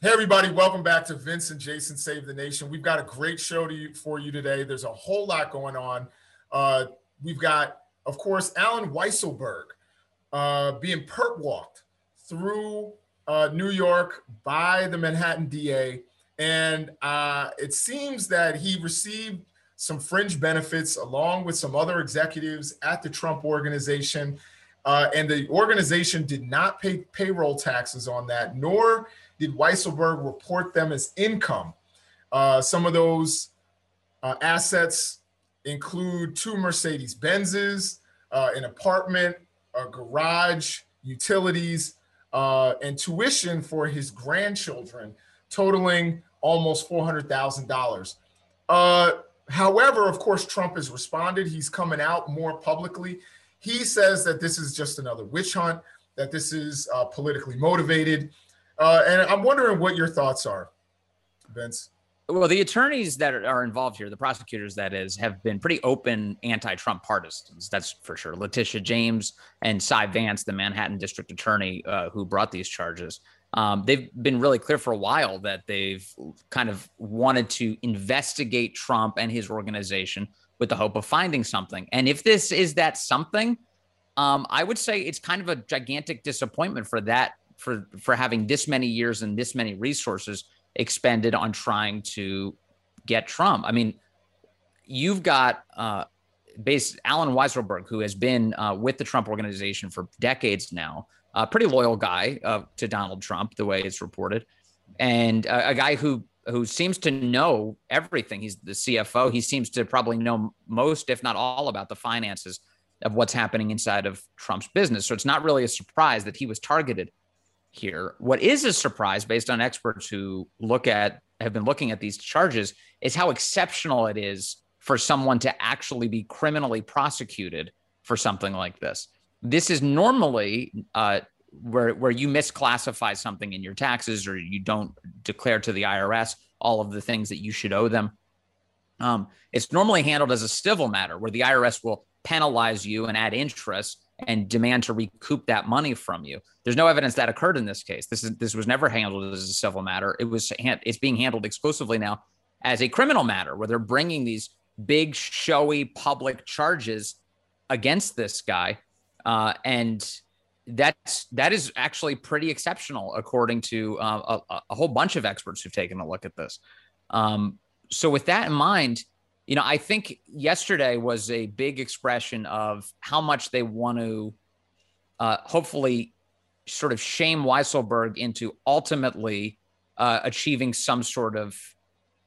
Hey, everybody, welcome back to Vince and Jason Save the Nation. We've got a great show to you, for you today. There's a whole lot going on. Uh, we've got, of course, Allen Weisselberg uh, being perp walked through uh, New York by the Manhattan DA. And uh, it seems that he received some fringe benefits along with some other executives at the Trump organization. Uh, and the organization did not pay payroll taxes on that, nor did Weisselberg report them as income. Uh, some of those uh, assets include two Mercedes Benzes, uh, an apartment, a garage, utilities, uh, and tuition for his grandchildren, totaling almost $400,000. Uh, however, of course, Trump has responded. He's coming out more publicly. He says that this is just another witch hunt, that this is uh, politically motivated. Uh, and I'm wondering what your thoughts are, Vince. Well, the attorneys that are involved here, the prosecutors, that is, have been pretty open anti-Trump partisans. That's for sure. Letitia James and Cy Vance, the Manhattan District Attorney uh, who brought these charges, um, they've been really clear for a while that they've kind of wanted to investigate Trump and his organization with the hope of finding something. And if this is that something, um, I would say it's kind of a gigantic disappointment for that for for having this many years and this many resources expended on trying to get Trump. I mean, you've got uh, base Allen Weisselberg, who has been uh, with the Trump organization for decades now, a pretty loyal guy uh, to Donald Trump, the way it's reported, and a guy who who seems to know everything. He's the CFO. He seems to probably know most, if not all, about the finances of what's happening inside of Trump's business. So it's not really a surprise that he was targeted here. What is a surprise based on experts who look at have been looking at these charges is how exceptional it is for someone to actually be criminally prosecuted for something like this. This is normally uh, where where you misclassify something in your taxes or you don't declare to the IRS all of the things that you should owe them. Um, it's normally handled as a civil matter where the IRS will penalize you and add interest and demand to recoup that money from you. There's no evidence that occurred in this case. This is this was never handled as a civil matter. It was it's being handled exclusively now as a criminal matter where they're bringing these big showy public charges against this guy uh, and that's that is actually pretty exceptional according to uh, a, a, whole bunch of experts who've taken a look at this um, so with that in mind you know, I think yesterday was a big expression of how much they want to uh, hopefully sort of shame Weisselberg into ultimately uh, achieving some sort of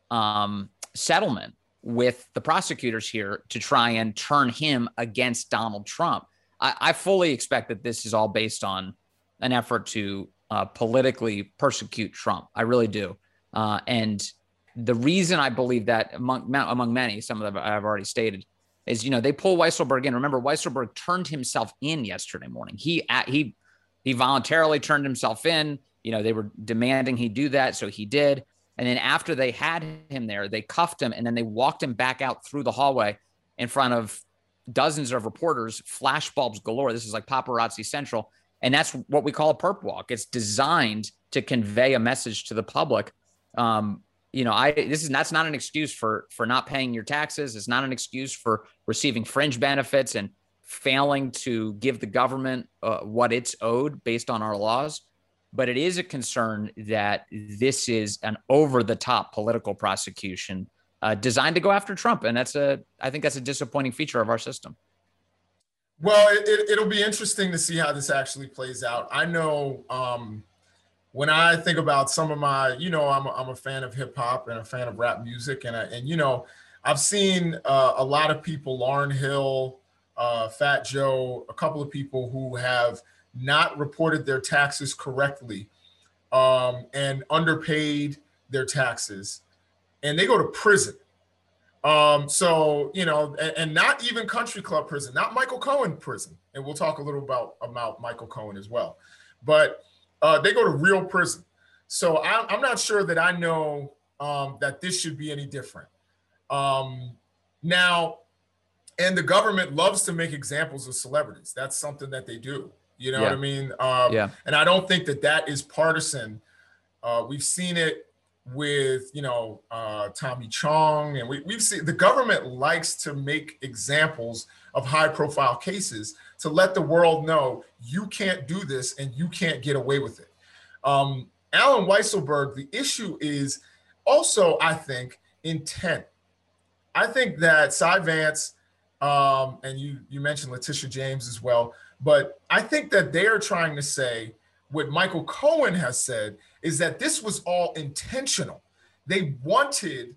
um, settlement with the prosecutors here to try and turn him against Donald Trump. I, I fully expect that this is all based on an effort to uh, politically persecute Trump. I really do. Uh, and the reason I believe that among among many, some of them I've already stated, is you know they pull Weisselberg in. Remember, Weisselberg turned himself in yesterday morning. He he he voluntarily turned himself in. You know they were demanding he do that, so he did. And then after they had him there, they cuffed him and then they walked him back out through the hallway in front of dozens of reporters, flashbulbs galore. This is like paparazzi central. And that's what we call a perp walk. It's designed to convey a message to the public um, you know, I this is that's not an excuse for for not paying your taxes. It's not an excuse for receiving fringe benefits and failing to give the government uh, what it's owed based on our laws. But it is a concern that this is an over the top political prosecution uh, designed to go after Trump, and that's a I think that's a disappointing feature of our system. Well, it, will it, be interesting to see how this actually plays out. I know um, when I think about some of my, you know, I'm a, I'm a fan of hip hop and a fan of rap music, and I, and you know, I've seen uh, a lot of people, Lauryn Hill, uh, Fat Joe, a couple of people who have not reported their taxes correctly um, and underpaid their taxes, and they go to prison. Um, so you know, and, and, not even country club prison, not Michael Cohen prison, and we'll talk a little about about Michael Cohen as well, but uh, they go to real prison. So I, am not sure that I know um, that this should be any different. Um, now, and the government loves to make examples of celebrities. That's something that they do. You know yeah. what I mean? Um, yeah. And I don't think that that is partisan Uh, we've seen it with you know uh, Tommy Chong, and we, we've seen the government likes to make examples of high profile cases to let the world know you can't do this and you can't get away with it. Um, Allen Weisselberg, the issue is also, I think, intent. I think that Cy Vance, um, and you you mentioned Letitia James as well, but I think that they are trying to say what Michael Cohen has said is that this was all intentional. They wanted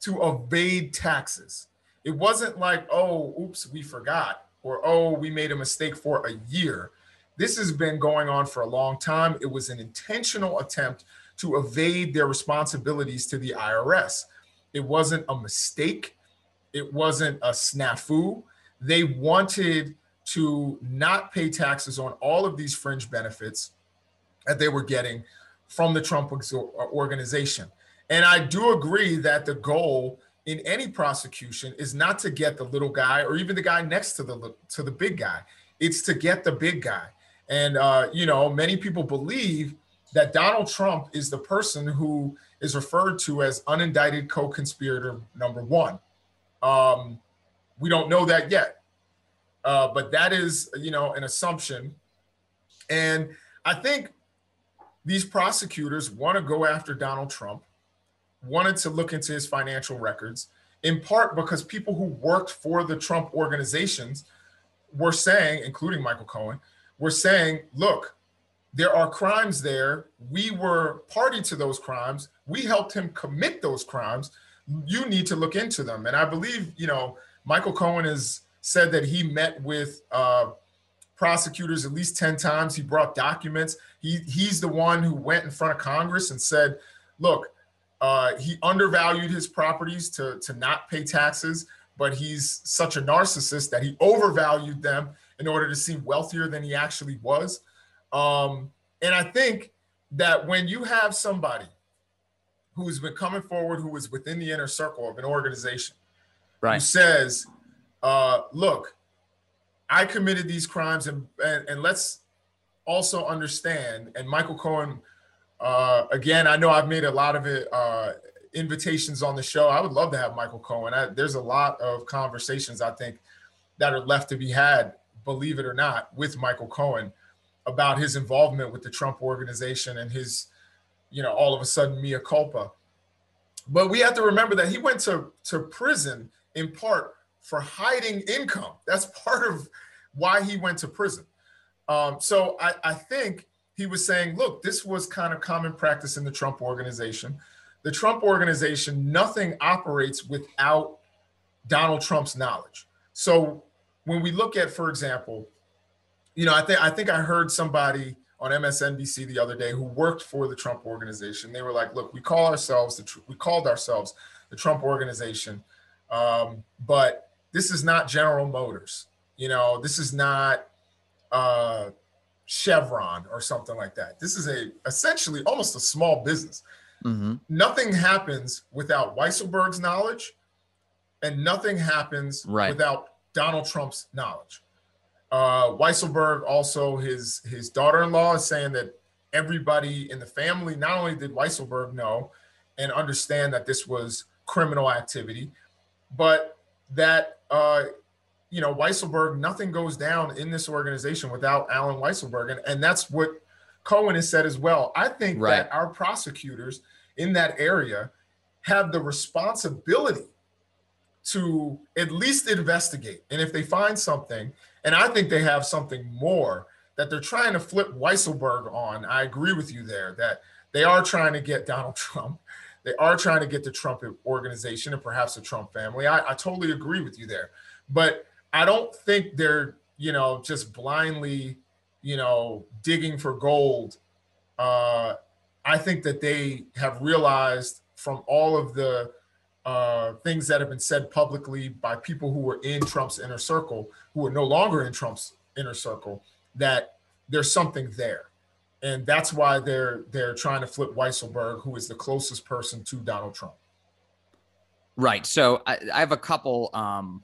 to evade taxes. It wasn't like, oh, oops, we forgot, or oh, we made a mistake for a year. This has been going on for a long time. It was an intentional attempt to evade their responsibilities to the IRS. It wasn't a mistake, it wasn't a snafu. They wanted to not pay taxes on all of these fringe benefits that they were getting from the Trump organization. And I do agree that the goal in any prosecution is not to get the little guy or even the guy next to the to the big guy. It's to get the big guy. And uh, you know, many people believe that Donald Trump is the person who is referred to as unindicted co-conspirator number one. Um, we don't know that yet, uh, but that is you know an assumption. And I think these prosecutors want to go after Donald Trump, wanted to look into his financial records, in part because people who worked for the Trump organizations were saying, including Michael Cohen, were saying, look, there are crimes there. We were party to those crimes. We helped him commit those crimes. You need to look into them. And I believe, you know, Michael Cohen has said that he met with uh, prosecutors at least 10 times. He brought documents. He, he's the one who went in front of Congress and said, look, uh, he undervalued his properties to, to not pay taxes, but he's such a narcissist that he overvalued them in order to seem wealthier than he actually was. Um, and I think that when you have somebody who's been coming forward, who is within the inner circle of an organization, right. who says, uh, look, I committed these crimes, and, and, and let's also understand, and Michael Cohen, uh, again, I know I've made a lot of it, uh, invitations on the show. I would love to have Michael Cohen. I, there's a lot of conversations I think that are left to be had believe it or not, with Michael Cohen about his involvement with the Trump organization and his, you know, all of a sudden mea culpa. But we have to remember that he went to, to prison in part for hiding income. That's part of why he went to prison. Um, so I, I think he was saying, look, this was kind of common practice in the Trump organization. The Trump organization, nothing operates without Donald Trump's knowledge. So when we look at, for example, you know, I think I think I heard somebody on MSNBC the other day who worked for the Trump organization. They were like, "Look, we call ourselves the we called ourselves the Trump organization, um, but this is not General Motors. You know, this is not uh, Chevron or something like that. This is a essentially almost a small business. Mm-hmm. Nothing happens without Weisselberg's knowledge, and nothing happens right. without Donald Trump's knowledge. Uh, Weisselberg also his his daughter-in-law is saying that everybody in the family not only did Weisselberg know and understand that this was criminal activity, but that uh, you know Weisselberg nothing goes down in this organization without Allen Weisselberg, and, and that's what Cohen has said as well. I think right. that our prosecutors in that area have the responsibility to at least investigate. And if they find something, and I think they have something more that they're trying to flip Weisselberg on, I agree with you there that they are trying to get Donald Trump. They are trying to get the Trump organization and perhaps the Trump family. I, I totally agree with you there. But I don't think they're, you know, just blindly, you know, digging for gold. Uh, I think that they have realized from all of the uh, things that have been said publicly by people who were in Trump's inner circle, who are no longer in Trump's inner circle, that there's something there, and that's why they're they're trying to flip Weisselberg, who is the closest person to Donald Trump. Right. So I, I have a couple um,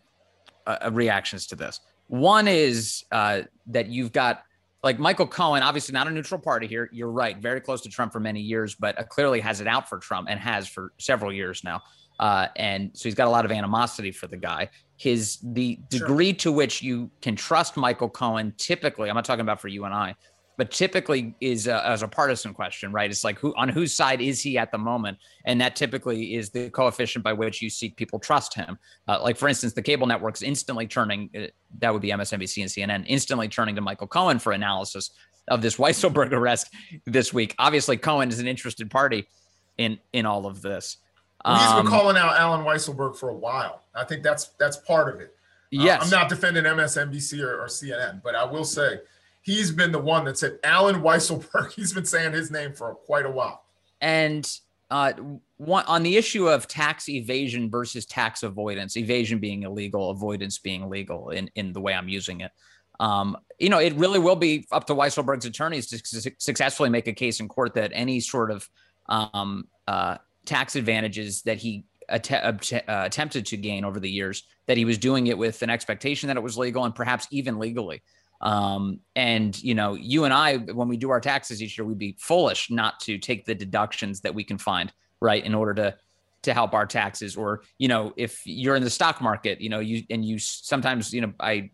uh, reactions to this. One is uh, that you've got like Michael Cohen, obviously not a neutral party here. You're right, very close to Trump for many years, but uh, clearly has it out for Trump and has for several years now. Uh, and so he's got a lot of animosity for the guy. His the degree sure. to which you can trust Michael Cohen, typically, I'm not talking about for you and I, but typically is a, as a partisan question, right? It's like who on whose side is he at the moment, and that typically is the coefficient by which you see people trust him. Uh, like for instance, the cable networks instantly turning uh, that would be MSNBC and CNN instantly turning to Michael Cohen for analysis of this Weisselberg arrest this week. Obviously, Cohen is an interested party in in all of this. Um, He's been calling out Allen Weisselberg for a while. I think that's that's part of it. Yes, uh, I'm not defending MSNBC or, or CNN, but I will say he's been the one that said Allen Weisselberg. He's been saying his name for quite a while. And uh, one, on the issue of tax evasion versus tax avoidance, evasion being illegal, avoidance being legal in, in the way I'm using it. Um, you know, it really will be up to Weisselberg's attorneys to su- successfully make a case in court that any sort of um, uh, tax advantages that he att- uh, attempted to gain over the years, that he was doing it with an expectation that it was legal and perhaps even legally. Um, and you know, you and I, when we do our taxes each year, we'd be foolish not to take the deductions that we can find, right, in order to to help our taxes. Or you know, if you're in the stock market, you know, you and you sometimes, you know, I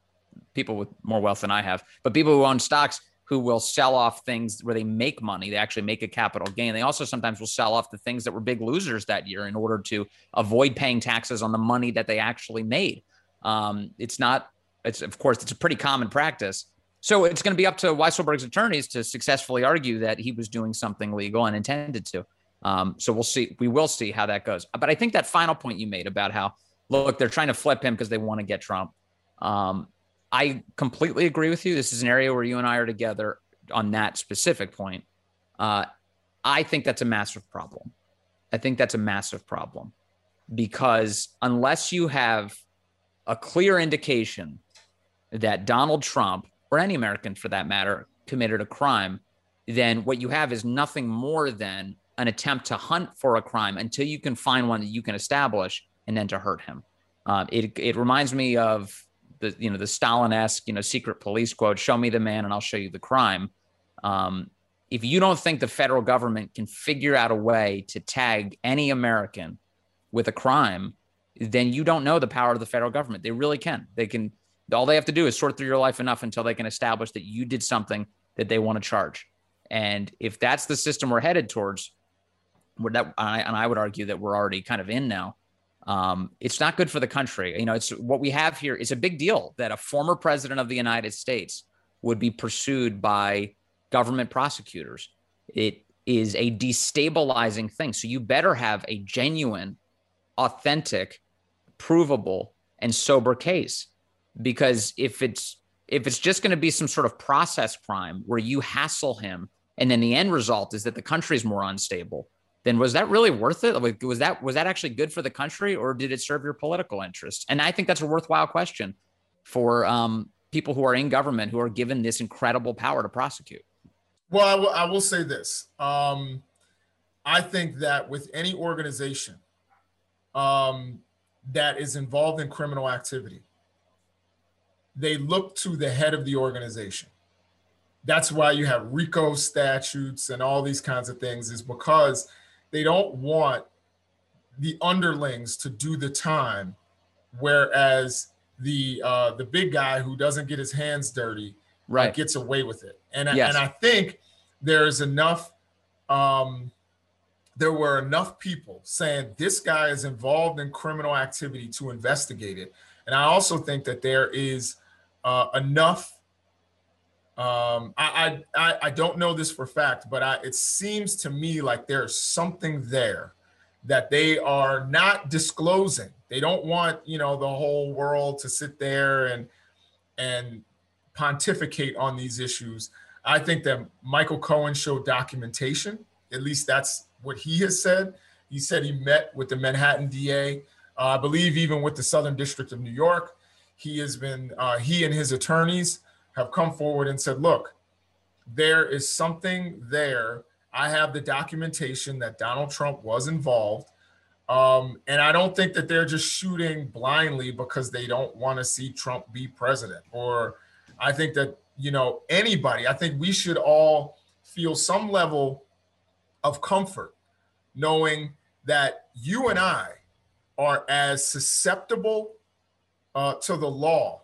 people with more wealth than I have, but people who own stocks who will sell off things where they make money, they actually make a capital gain. They also sometimes will sell off the things that were big losers that year in order to avoid paying taxes on the money that they actually made. Um, it's not it's of course it's a pretty common practice. So it's going to be up to Weisselberg's attorneys to successfully argue that he was doing something legal and intended to. Um, so we'll see. We will see how that goes. But I think that final point you made about how look they're trying to flip him because they want to get Trump. Um, I completely agree with you. This is an area where you and I are together on that specific point. Uh, I think that's a massive problem. I think that's a massive problem because unless you have a clear indication that Donald Trump, or any American for that matter, committed a crime, then what you have is nothing more than an attempt to hunt for a crime until you can find one that you can establish and then to hurt him. Uh, it, it reminds me of the you know the Stalin-esque you know secret police quote: "Show me the man, and I'll show you the crime." Um, if you don't think the federal government can figure out a way to tag any American with a crime, then you don't know the power of the federal government. They really can. They can all they have to do is sort through your life enough until they can establish that you did something that they want to charge. And if that's the system we're headed towards, that and I would argue that we're already kind of in now. Um, it's not good for the country. You know, it's what we have here is a big deal that a former president of the United States would be pursued by government prosecutors. It is a destabilizing thing. So you better have a genuine, authentic, provable, and sober case because if it's if it's just going to be some sort of process crime where you hassle him and then the end result is that the country is more unstable then was that really worth it? Like, was that was that actually good for the country or did it serve your political interest? And i think that's a worthwhile question for um, people who are in government who are given this incredible power to prosecute. Well i will, I will say this um, i think that with any organization um, that is involved in criminal activity they look to the head of the organization. That's why you have RICO statutes and all these kinds of things, is because they don't want the underlings to do the time, whereas the uh, the big guy who doesn't get his hands dirty uh, right. gets away with it. And yes. and I think there's enough. Um, there were enough people saying this guy is involved in criminal activity to investigate it. And I also think that there is uh, enough. Um, I, I I don't know this for fact, but I, it seems to me like there's something there that they are not disclosing. They don't want you know the whole world to sit there and and pontificate on these issues. I think that Michael Cohen showed documentation. At least that's what he has said. He said he met with the Manhattan DA, uh, I believe even with the Southern District of New York. He has been, uh, he and his attorneys have come forward and said, look, there is something there. I have the documentation that Donald Trump was involved. Um, and I don't think that they're just shooting blindly because they don't want to see Trump be president. Or I think that you know, anybody. I think we should all feel some level of comfort knowing that you and I are as susceptible uh, to the law.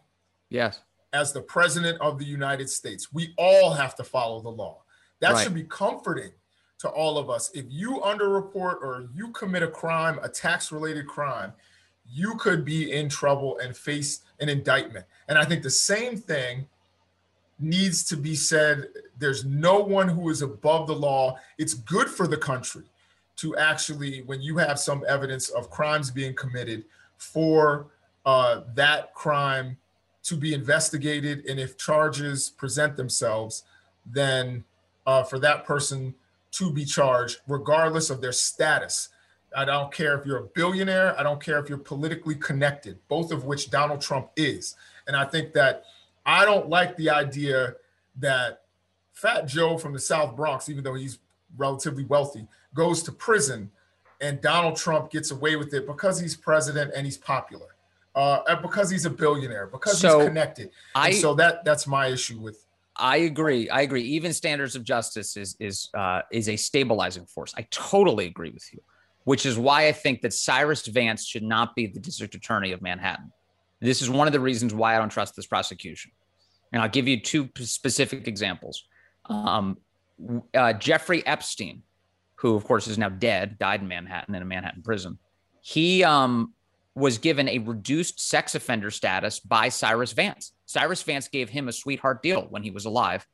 Yes. As the president of the United States, we all have to follow the law. That right. should be comforting to all of us. If you underreport or you commit a crime, a tax related crime, you could be in trouble and face an indictment. And I think the same thing needs to be said. There's no one who is above the law. It's good for the country to actually, when you have some evidence of crimes being committed, for uh, that crime to be investigated. And if charges present themselves, then uh, for that person to be charged, regardless of their status. I don't care if you're a billionaire. I don't care if you're politically connected, both of which Donald Trump is. And I think that I don't like the idea that Fat Joe from the South Bronx, even though he's relatively wealthy, goes to prison and Donald Trump gets away with it because he's president and he's popular, uh, because he's a billionaire, because so he's connected. I, so that that's my issue with. I agree. I agree. Even standards of justice is is uh, is a stabilizing force. I totally agree with you, which is why I think that Cyrus Vance should not be the district attorney of Manhattan. This is one of the reasons why I don't trust this prosecution. And I'll give you two specific examples. Um, uh, Jeffrey Epstein, who of course is now dead, died in Manhattan in a Manhattan prison. He um, was given a reduced sex offender status by Cyrus Vance. Cyrus Vance gave him a sweetheart deal when he was alive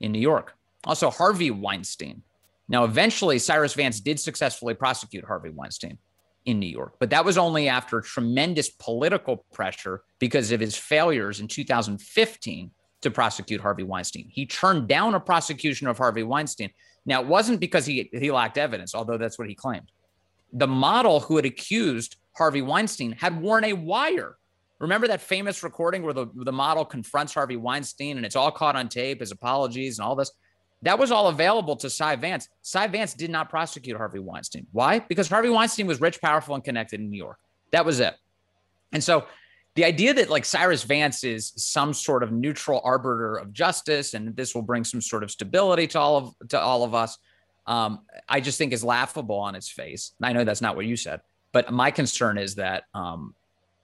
in New York. Also, Harvey Weinstein. Now, eventually, Cyrus Vance did successfully prosecute Harvey Weinstein in New York, but that was only after tremendous political pressure because of his failures in 2015 to prosecute Harvey Weinstein. He turned down a prosecution of Harvey Weinstein. Now, it wasn't because he, he lacked evidence, although that's what he claimed. The model who had accused Harvey Weinstein had worn a wire. Remember that famous recording where the, the model confronts Harvey Weinstein and it's all caught on tape, his apologies and all this? That was all available to Cy Vance. Cy Vance did not prosecute Harvey Weinstein. Why? Because Harvey Weinstein was rich, powerful, and connected in New York. That was it. And so the idea that like Cyrus Vance is some sort of neutral arbiter of justice and this will bring some sort of stability to all of to all of us, um, I just think is laughable on its face. I know that's not what you said, but my concern is that um,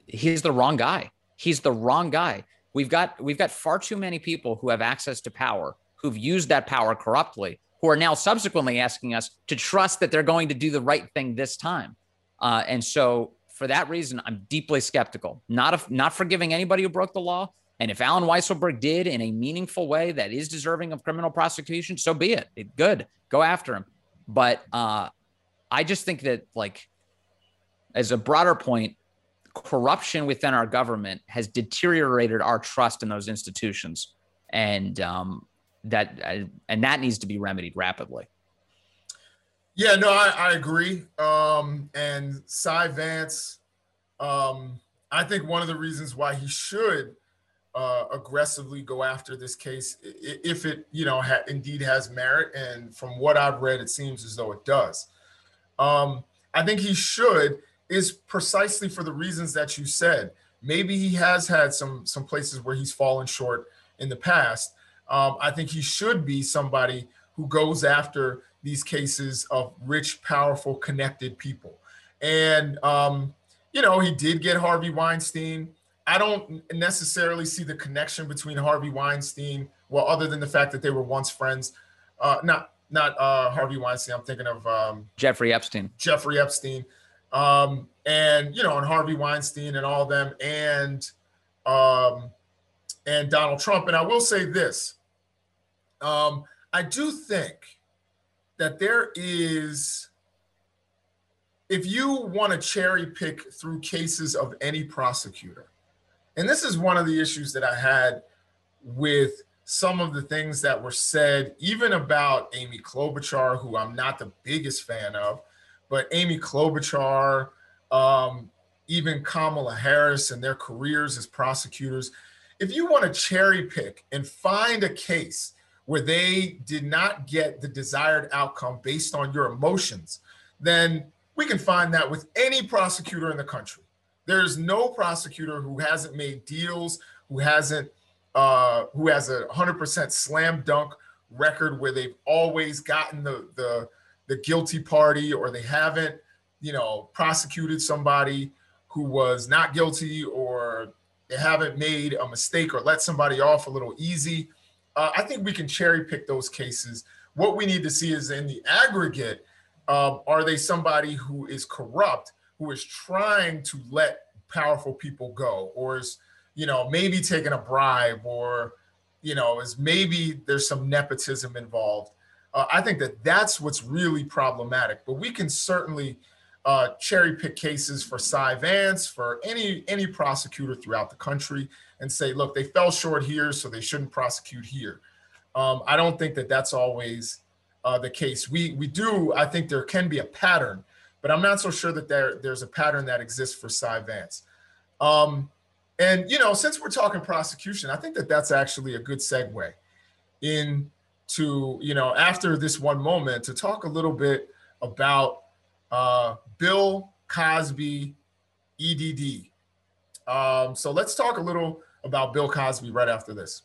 he's the wrong guy. He's the wrong guy. We've got we've got far too many people who have access to power who've used that power corruptly, who are now subsequently asking us to trust that they're going to do the right thing this time. Uh, and so for that reason, I'm deeply skeptical. Not not forgiving anybody who broke the law. And if Allen Weisselberg did in a meaningful way that is deserving of criminal prosecution, so be it. it good, go after him. But uh, I just think that, like, as a broader point, corruption within our government has deteriorated our trust in those institutions, and um, that uh, and that needs to be remedied rapidly. Yeah, no, I, I agree. Um, and Cy Vance, um, I think one of the reasons why he should uh, aggressively go after this case, if it, you know, ha- indeed has merit, and from what I've read, it seems as though it does. Um, I think he should is precisely for the reasons that you said. Maybe he has had some some places where he's fallen short in the past. Um, I think he should be somebody who goes after these cases of rich, powerful, connected people. And, um, you know, he did get Harvey Weinstein. I don't necessarily see the connection between Harvey Weinstein, well, other than the fact that they were once friends. Uh, not not uh, Harvey Weinstein. I'm thinking of um, Jeffrey Epstein. Jeffrey Epstein, um, and you know, and Harvey Weinstein and all them, and um, and Donald Trump. And I will say this: um, I do think that there is, if you want to cherry pick through cases of any prosecutor, and this is one of the issues that I had with some of the things that were said, even about Amy Klobuchar, who I'm not the biggest fan of, but Amy Klobuchar, um, even Kamala Harris and their careers as prosecutors. If you want to cherry pick and find a case where they did not get the desired outcome based on your emotions, then we can find that with any prosecutor in the country. There's no prosecutor who hasn't made deals, who hasn't uh, who has a 100% slam dunk record where they've always gotten the the the guilty party or they haven't, you know, prosecuted somebody who was not guilty or they haven't made a mistake or let somebody off a little easy. Uh, I think we can cherry pick those cases. What we need to see is in the aggregate, um, are they somebody who is corrupt, who is trying to let powerful people go, or is, you know, maybe taking a bribe, or, you know, is maybe there's some nepotism involved. Uh, I think that that's what's really problematic. But we can certainly uh, cherry pick cases for Cy Vance, for any any prosecutor throughout the country, and say, look, they fell short here, so they shouldn't prosecute here. Um, I don't think that that's always uh, the case. We we do. I think there can be a pattern, but I'm not so sure that there there's a pattern that exists for Cy Vance. Um, and you know, since we're talking prosecution, I think that that's actually a good segue into you know after this one moment to talk a little bit about uh, Bill Cosby EDD. Um, so let's talk a little about Bill Cosby right after this.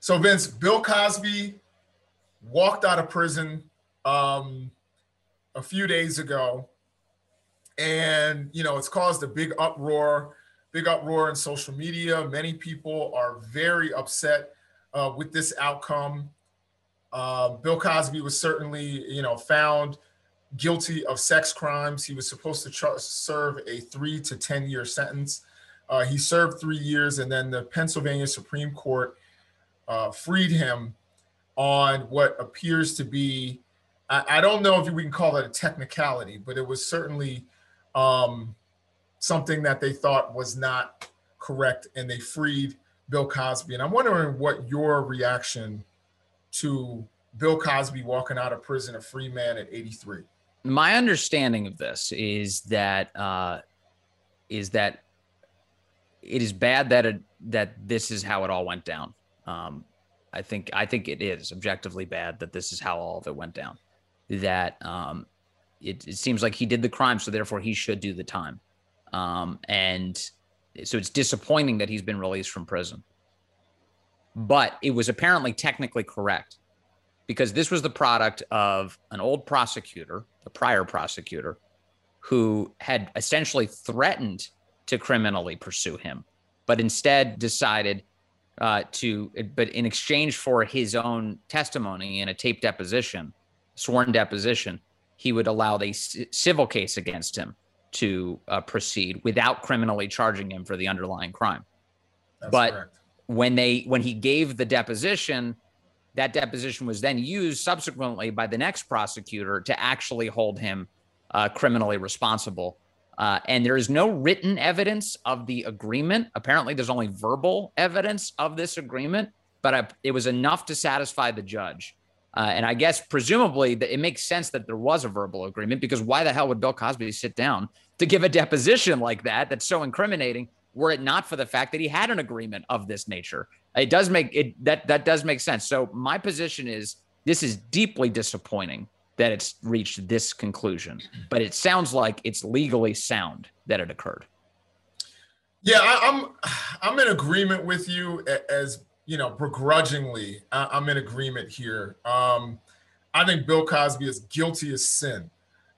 So Vince, Bill Cosby walked out of prison um, a few days ago, and you know it's caused a big uproar, big uproar in social media. Many people are very upset uh, with this outcome. Uh, Bill Cosby was certainly, you know, found guilty of sex crimes. He was supposed to tr- serve a three to ten year sentence. Uh, he served three years, and then the Pennsylvania Supreme Court uh, freed him on what appears to be I, don't know if we can call it a technicality, but it was certainly um, something that they thought was not correct, and they freed Bill Cosby. And I'm wondering what your reaction to Bill Cosby walking out of prison a free man at 83. My understanding of this is that uh, is that it is bad that it, that this is how it all went down. Um, I think I think it is objectively bad that this is how all of it went down. That um, it, it seems like he did the crime, so therefore he should do the time. Um, and so it's disappointing that he's been released from prison. But it was apparently technically correct because this was the product of an old prosecutor, the prior prosecutor, who had essentially threatened to criminally pursue him, but instead decided uh, to, but in exchange for his own testimony in a tape deposition, sworn deposition, he would allow a civil case against him to uh, proceed without criminally charging him for the underlying crime. That's but correct. when they when he gave the deposition, that deposition was then used subsequently by the next prosecutor to actually hold him uh, criminally responsible uh, and there is no written evidence of the agreement. Apparently, there's only verbal evidence of this agreement, but I, it was enough to satisfy the judge. Uh, and I guess presumably that it makes sense that there was a verbal agreement because why the hell would Bill Cosby sit down to give a deposition like that that's so incriminating were it not for the fact that he had an agreement of this nature? It does make it that that does make sense. So my position is this is deeply disappointing that it's reached this conclusion, but it sounds like it's legally sound that it occurred. Yeah, I, am I'm, I'm in agreement with you as you know begrudgingly. I'm in agreement here. Um, I think Bill Cosby is guilty as sin.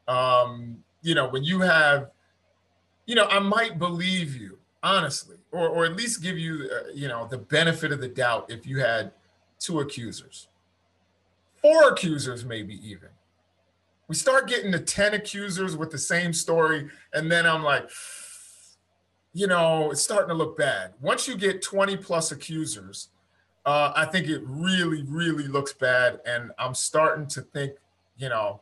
Um, you know, when you have, you know, I might believe you honestly, or or at least give you, uh, you know, the benefit of the doubt if you had two accusers, four accusers, maybe even we start getting the 10 accusers with the same story. And then I'm like, you know, it's starting to look bad. Once you get 20 plus accusers, uh, I think it really, really looks bad. And I'm starting to think, you know,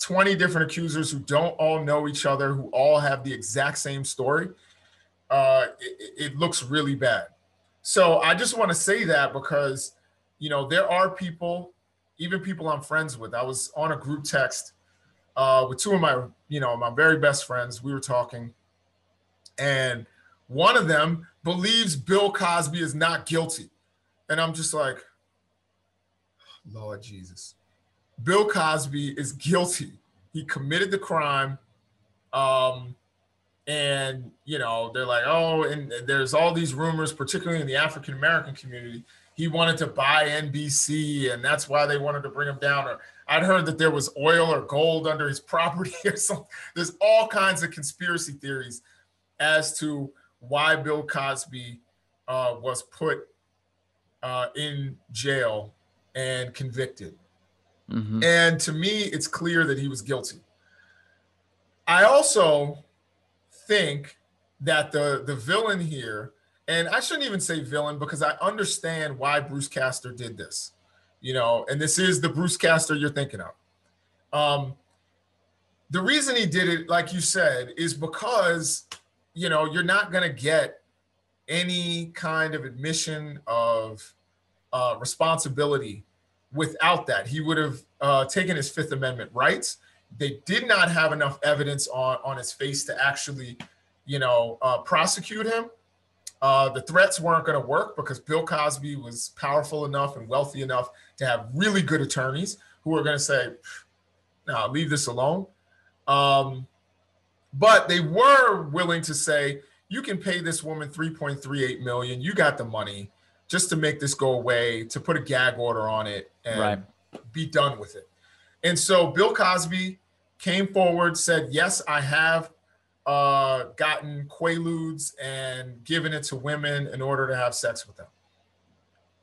20 different accusers who don't all know each other, who all have the exact same story. Uh, it, it looks really bad. So I just want to say that because, you know, there are people even people I'm friends with. I was on a group text uh, with two of my, you know, my very best friends. We were talking, and one of them believes Bill Cosby is not guilty, and I'm just like, Lord Jesus, Bill Cosby is guilty. He committed the crime. Um, and you know they're like oh and there's all these rumors particularly in the african american community he wanted to buy nbc and that's why they wanted to bring him down or i'd heard that there was oil or gold under his property or something there's all kinds of conspiracy theories as to why bill cosby uh, was put uh, in jail and convicted mm-hmm. and to me it's clear that he was guilty i also think that the the villain here, and I shouldn't even say villain because I understand why Bruce Castor did this, you know, and this is the Bruce Castor you're thinking of. Um, the reason he did it, like you said, is because you know you're not going to get any kind of admission of uh, responsibility without that. He would have uh, taken his Fifth Amendment rights. They did not have enough evidence on on his face to actually, you know, uh, prosecute him. Uh, the threats weren't going to work because Bill Cosby was powerful enough and wealthy enough to have really good attorneys who were going to say, "Now leave this alone." Um, but they were willing to say, "You can pay this woman 3.38 million. You got the money." Just to make this go away, to put a gag order on it and right. be done with it. And so Bill Cosby came forward, said, Yes, I have uh, gotten quaaludes and given it to women in order to have sex with them.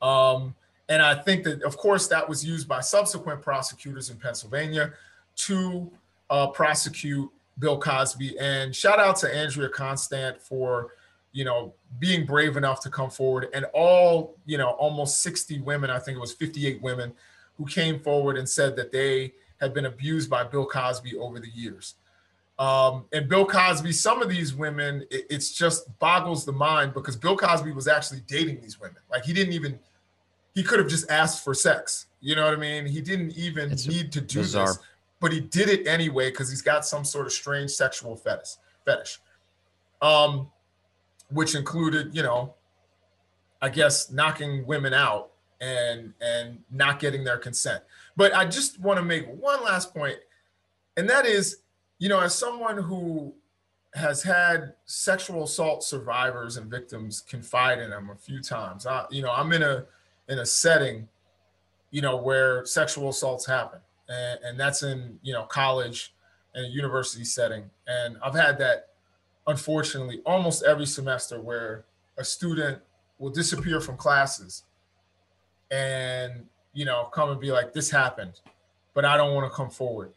Um, and I think that, of course, that was used by subsequent prosecutors in Pennsylvania to uh, prosecute Bill Cosby. And shout out to Andrea Constand for, you know, being brave enough to come forward. And all, you know, almost 60 women, I think it was 58 women who came forward and said that they had been abused by Bill Cosby over the years. Um, and Bill Cosby, some of these women, it, it's just boggles the mind because Bill Cosby was actually dating these women. Like he didn't even, he could have just asked for sex. You know what I mean? He didn't even it's need to do bizarre. this, but he did it anyway because he's got some sort of strange sexual fetish. Fetish, um, which included, you know, I guess knocking women out and and not getting their consent. But I just want to make one last point, and that is, you know, as someone who has had sexual assault survivors and victims confide in them a few times. I, you know, I'm in a in a setting, you know, where sexual assaults happen, and, and that's in you know college and university setting, and I've had that unfortunately almost every semester where a student will disappear from classes and you know come and be like this happened but i don't want to come forward.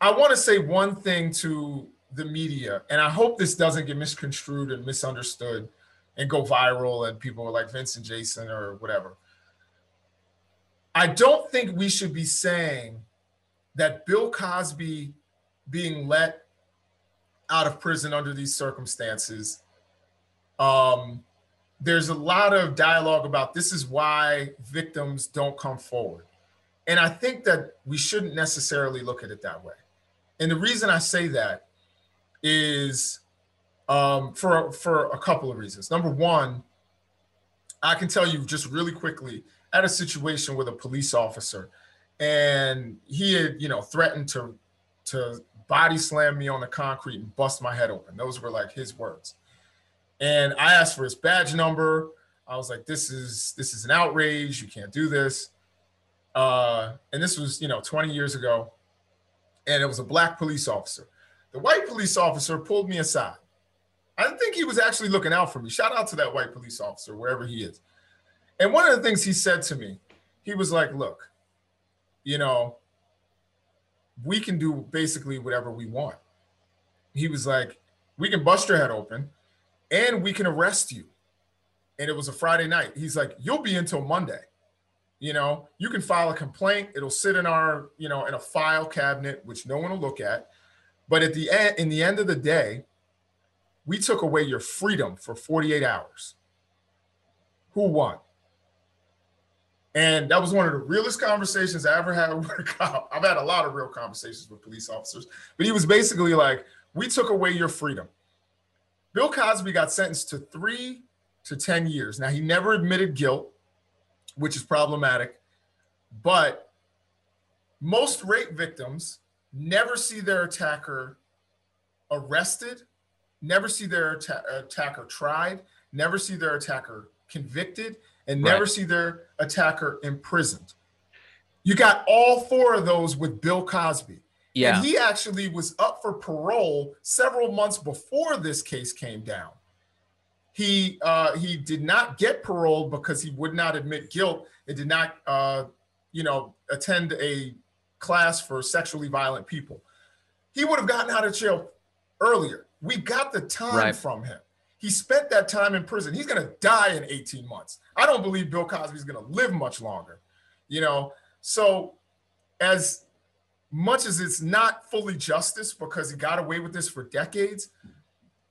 I want to say one thing to the media and i hope this doesn't get misconstrued and misunderstood and go viral and people are like vince and jason or whatever. I don't think we should be saying that bill cosby being let out of prison under these circumstances um, there's a lot of dialogue about this is why victims don't come forward. And I think that we shouldn't necessarily look at it that way. And the reason I say that is um, for, for a couple of reasons. Number one, I can tell you just really quickly at a situation with a police officer and he had, you know, threatened to, to body slam me on the concrete and bust my head open. Those were like his words. And I asked for his badge number. I was like, this is this is an outrage. You can't do this. Uh, and this was, you know, 20 years ago. And it was a black police officer. The white police officer pulled me aside. I think he was actually looking out for me. Shout out to that white police officer, wherever he is. And one of the things he said to me, he was like, look, you know, we can do basically whatever we want. He was like, we can bust your head open and we can arrest you. And it was a Friday night. He's like, you'll be until Monday. You know, you can file a complaint. It'll sit in our, you know, in a file cabinet, which no one will look at. But at the end, in the end of the day, we took away your freedom for 48 hours. Who won? And that was one of the realest conversations I ever had with a cop. I've had a lot of real conversations with police officers, but he was basically like, We took away your freedom. Bill Cosby got sentenced to three to 10 years. Now, he never admitted guilt, which is problematic, but most rape victims never see their attacker arrested never see their atta- attacker tried, never see their attacker convicted, and never Right. see their attacker imprisoned. You got all four of those with Bill Cosby. Yeah. And he actually was up for parole several months before this case came down. He uh, he did not get paroled because he would not admit guilt and did not uh, you know attend a class for sexually violent people. He would have gotten out of jail earlier. We got the time Right. from him. He spent that time in prison. He's going to die in 18 months. I don't believe Bill Cosby's going to live much longer. You know, so as much as it's not fully justice because he got away with this for decades,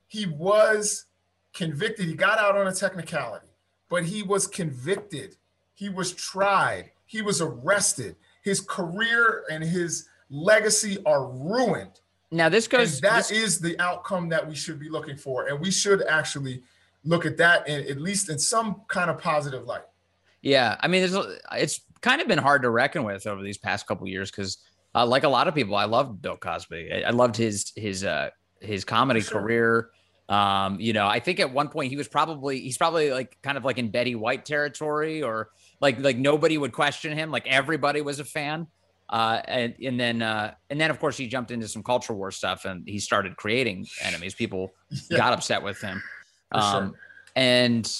he was convicted. He got out on a technicality, but he was convicted. He was tried. He was arrested. His career and his legacy are ruined. Now this And goes. that this- is the outcome that we should be looking for. And we should actually look at that in at least in some kind of positive light. Yeah, I mean, there's it's kind of been hard to reckon with over these past couple years because, uh, like a lot of people, I loved Bill Cosby. I, I loved his his uh, his comedy sure. career. Um, you know, I think at one point he was probably he's probably like kind of like in Betty White territory, or like like nobody would question him, like everybody was a fan. Uh, and and then uh, and then of course he jumped into some culture war stuff and he started creating enemies. People Yeah, got upset with him. for sure. Um, and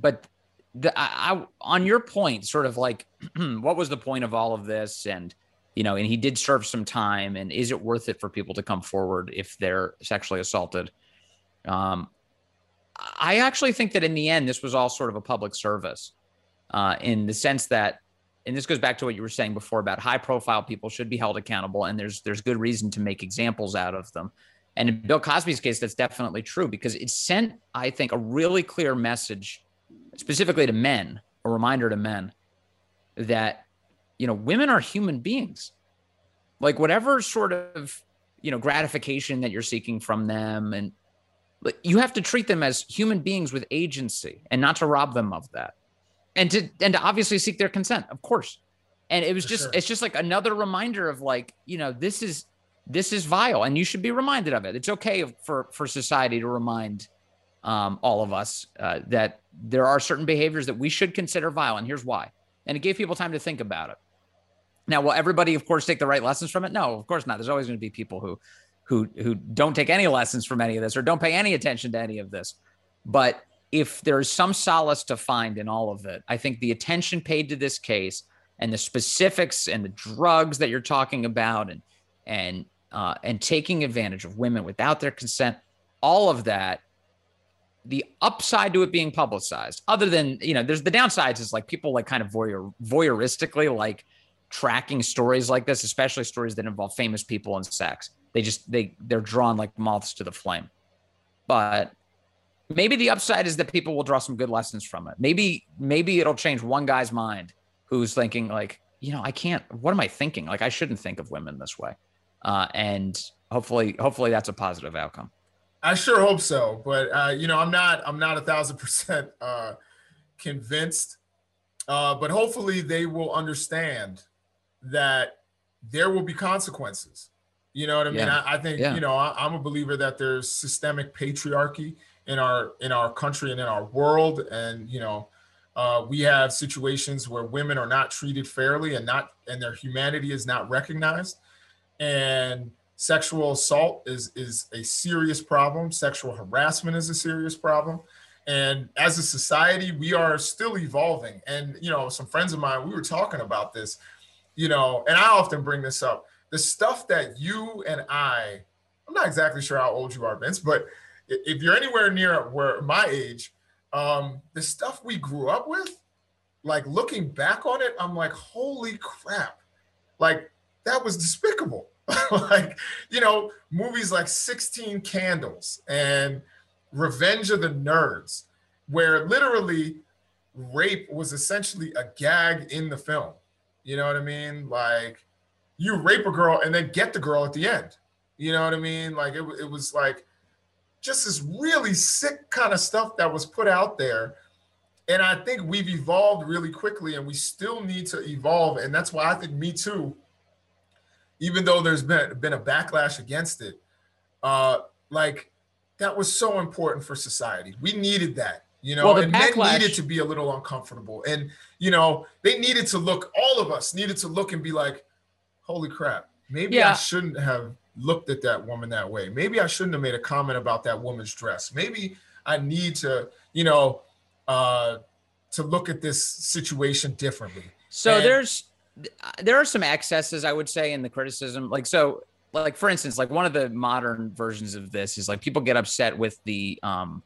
but the I, I on your point, sort of like what was the point of all of this? And you know, and he did serve some time. And is it worth it for people to come forward if they're sexually assaulted? Um, I actually think that in the end, this was all sort of a public service, uh, in the sense that, and this goes back to what you were saying before about high profile people should be held accountable, and there's there's good reason to make examples out of them. And in Bill Cosby's case, that's definitely true because it sent, I think, a really clear message, specifically to men, a reminder to men that, you know, women are human beings. Like whatever sort of, you know, gratification that you're seeking from them, and you have to treat them as human beings with agency and not to rob them of that. And to and to obviously seek their consent, of course. And it was For just sure. it's just like another reminder of like, you know, this is this is vile and you should be reminded of it. It's okay for for society to remind um, all of us uh, that there are certain behaviors that we should consider vile and here's why. And it gave people time to think about it. Now will everybody of course take the right lessons from it? No of course not. There's always going to be people who who who don't take any lessons from any of this or don't pay any attention to any of this. But if there's some solace to find in all of it i think the attention paid to this case and the specifics and the drugs that you're talking about and and uh, and taking advantage of women without their consent, all of that. The upside to it being publicized, other than you know, there's the downsides is like people like kind of voyeur voyeuristically like tracking stories like this, especially stories that involve famous people and sex. They just they they're drawn like moths to the flame. But maybe the upside is that people will draw some good lessons from it. Maybe maybe it'll change one guy's mind who's thinking like, you know, I can't. What am I thinking? Like I shouldn't think of women this way uh, and hopefully hopefully that's a positive outcome I sure hope so, but uh, you know, I'm not I'm not a thousand percent uh, convinced. Uh, but hopefully, they will understand that there will be consequences. You know what I mean? Yeah. I, I think Yeah. you know I, I'm a believer that there's systemic patriarchy in our in our country and in our world, and you know. Uh, we have situations where women are not treated fairly and not and their humanity is not recognized. And sexual assault is is a serious problem. Sexual harassment is a serious problem. And as a society we are still evolving. And you know some friends of mine we were talking about this you know and i often bring this up. The stuff that you and i i'm not exactly sure how old you are vince but if you're anywhere near where my age um the stuff we grew up with like looking back on it i'm like holy crap. Like that was despicable. Like you know movies like 16 candles and revenge of the nerds where literally rape was essentially a gag in the film. You know what i mean? Like you rape a girl and then get the girl at the end. You know what i mean? Like it, it was like just this really sick kind of stuff that was put out there and i think we've evolved really quickly and we still need to evolve and that's why i think me too even though there's been been a backlash against it, uh, like that was so important for society. We needed that, you know, Well, and men needed to be a little uncomfortable. And, you know, they needed to look, all of us needed to look and be like, holy crap, maybe I shouldn't have looked at that woman that way. Maybe I shouldn't have made a comment about that woman's dress. Maybe I need to, you know, uh, to look at this situation differently. So And- there's there are some excesses I would say in the criticism. Like so like for instance, like one of the modern versions of this is like people get upset with the um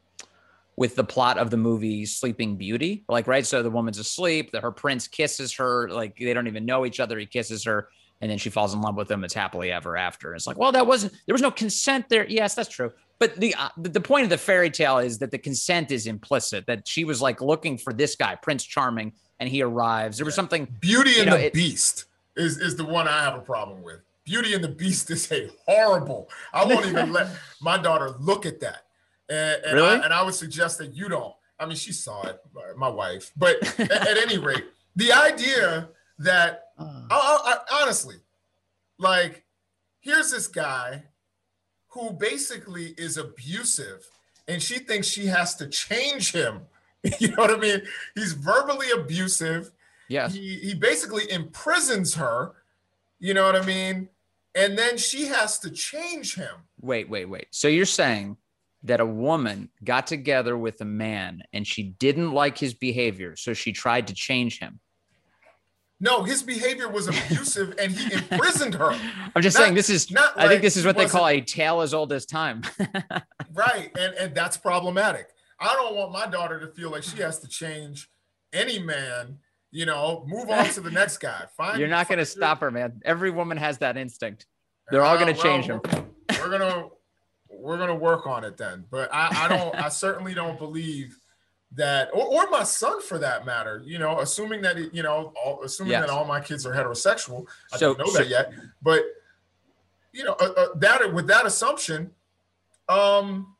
with the plot of the movie Sleeping Beauty. Like right, so the woman's asleep, that her prince kisses her, like they don't even know each other, he kisses her and then she falls in love with him. It's happily ever after. It's like, well, that wasn't there was no consent there. Yes, that's true. But the uh, the point of the fairy tale is that the consent is implicit. That she was like looking for this guy, Prince Charming, and he arrives. There was something Beauty and know, the it- Beast is, is the one I have a problem with. Beauty and the Beast is a horrible. I won't even let my daughter look at that. And, and, Really? I, and I would suggest that you don't. I mean, she saw it, my wife. But at, at any rate, the idea that Uh. I, I, I- honestly, like, here's this guy who basically is abusive, and she thinks she has to change him. You know what I mean? He's verbally abusive. yes. He he basically imprisons her. You know what I mean? And then she has to change him. Wait, wait, wait. So you're saying that a woman got together with a man and she didn't like his behavior, so she tried to change him. No, his behavior was abusive, and he imprisoned her. I'm just Not- saying this is Not I think this is what they call a tale as old as time. right and and that's problematic i don't want my daughter to feel like she has to change any man you know move on to the next guy fine You're not going to stop her, man. Every woman has that instinct. They're all gonna Uh, well, change him. we're, we're gonna we're gonna work on it then but i i don't i certainly don't believe that or, or my son for that matter you know assuming that it, you know all, assuming Yes. that all my kids are heterosexual i So- don't know so- that yet but you know uh, uh, that with that assumption um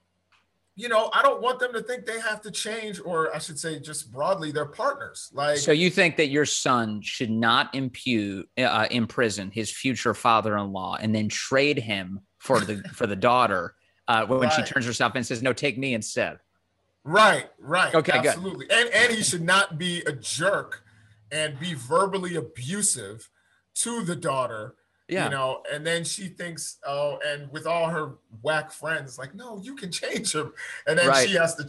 you know i don't want them to think they have to change or i should say just broadly their partners like So you think that your son should not impute, uh, imprison his future father-in-law and then trade him for the for the daughter uh, when she turns herself in and says, "No, take me instead." Right, right. Okay, good. absolutely. And and he should not be a jerk and be verbally abusive to the daughter. Yeah. You know, and then she thinks, oh, and with all her whack friends, like, no, you can change him. And then Right. she has to,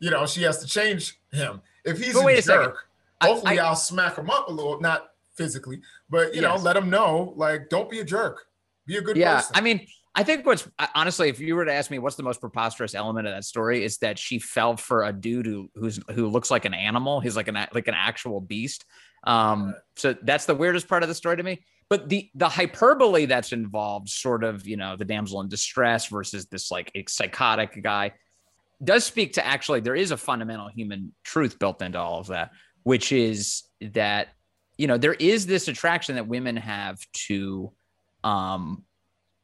you know, she has to change him. If he's But a second. jerk, I- hopefully I- will smack him up a little, not physically, but you know, let him know, like, don't be a jerk. Be a good yeah person. i mean i think what's honestly if you were to ask me what's the most preposterous element of that story is that she fell for a dude who who's who looks like an animal. He's like an like an actual beast. Um so that's the weirdest part of the story to me. But the the hyperbole that's involved sort of you know the damsel in distress versus this like psychotic guy does speak to actually there is a fundamental human truth built into all of that which is that you know there is this attraction that women have to um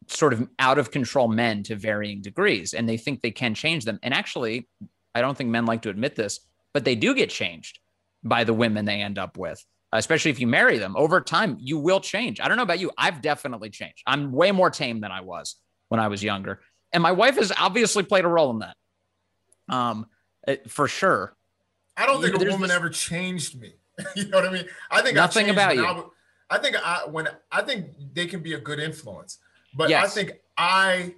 sort of out of control men to varying degrees and they think they can change them. And actually i don't think men like to admit this but they do get changed by the women they end up with especially if you marry them. Over time you will change. I don't know about you. I've definitely changed. I'm way more tame than i was when i was younger. And my wife has obviously played a role in that. Um it- for sure. I don't think know, a woman this- ever changed me. you know what I mean? I think I Nothing changed about you. I, I think I when I think they can be a good influence, but I think I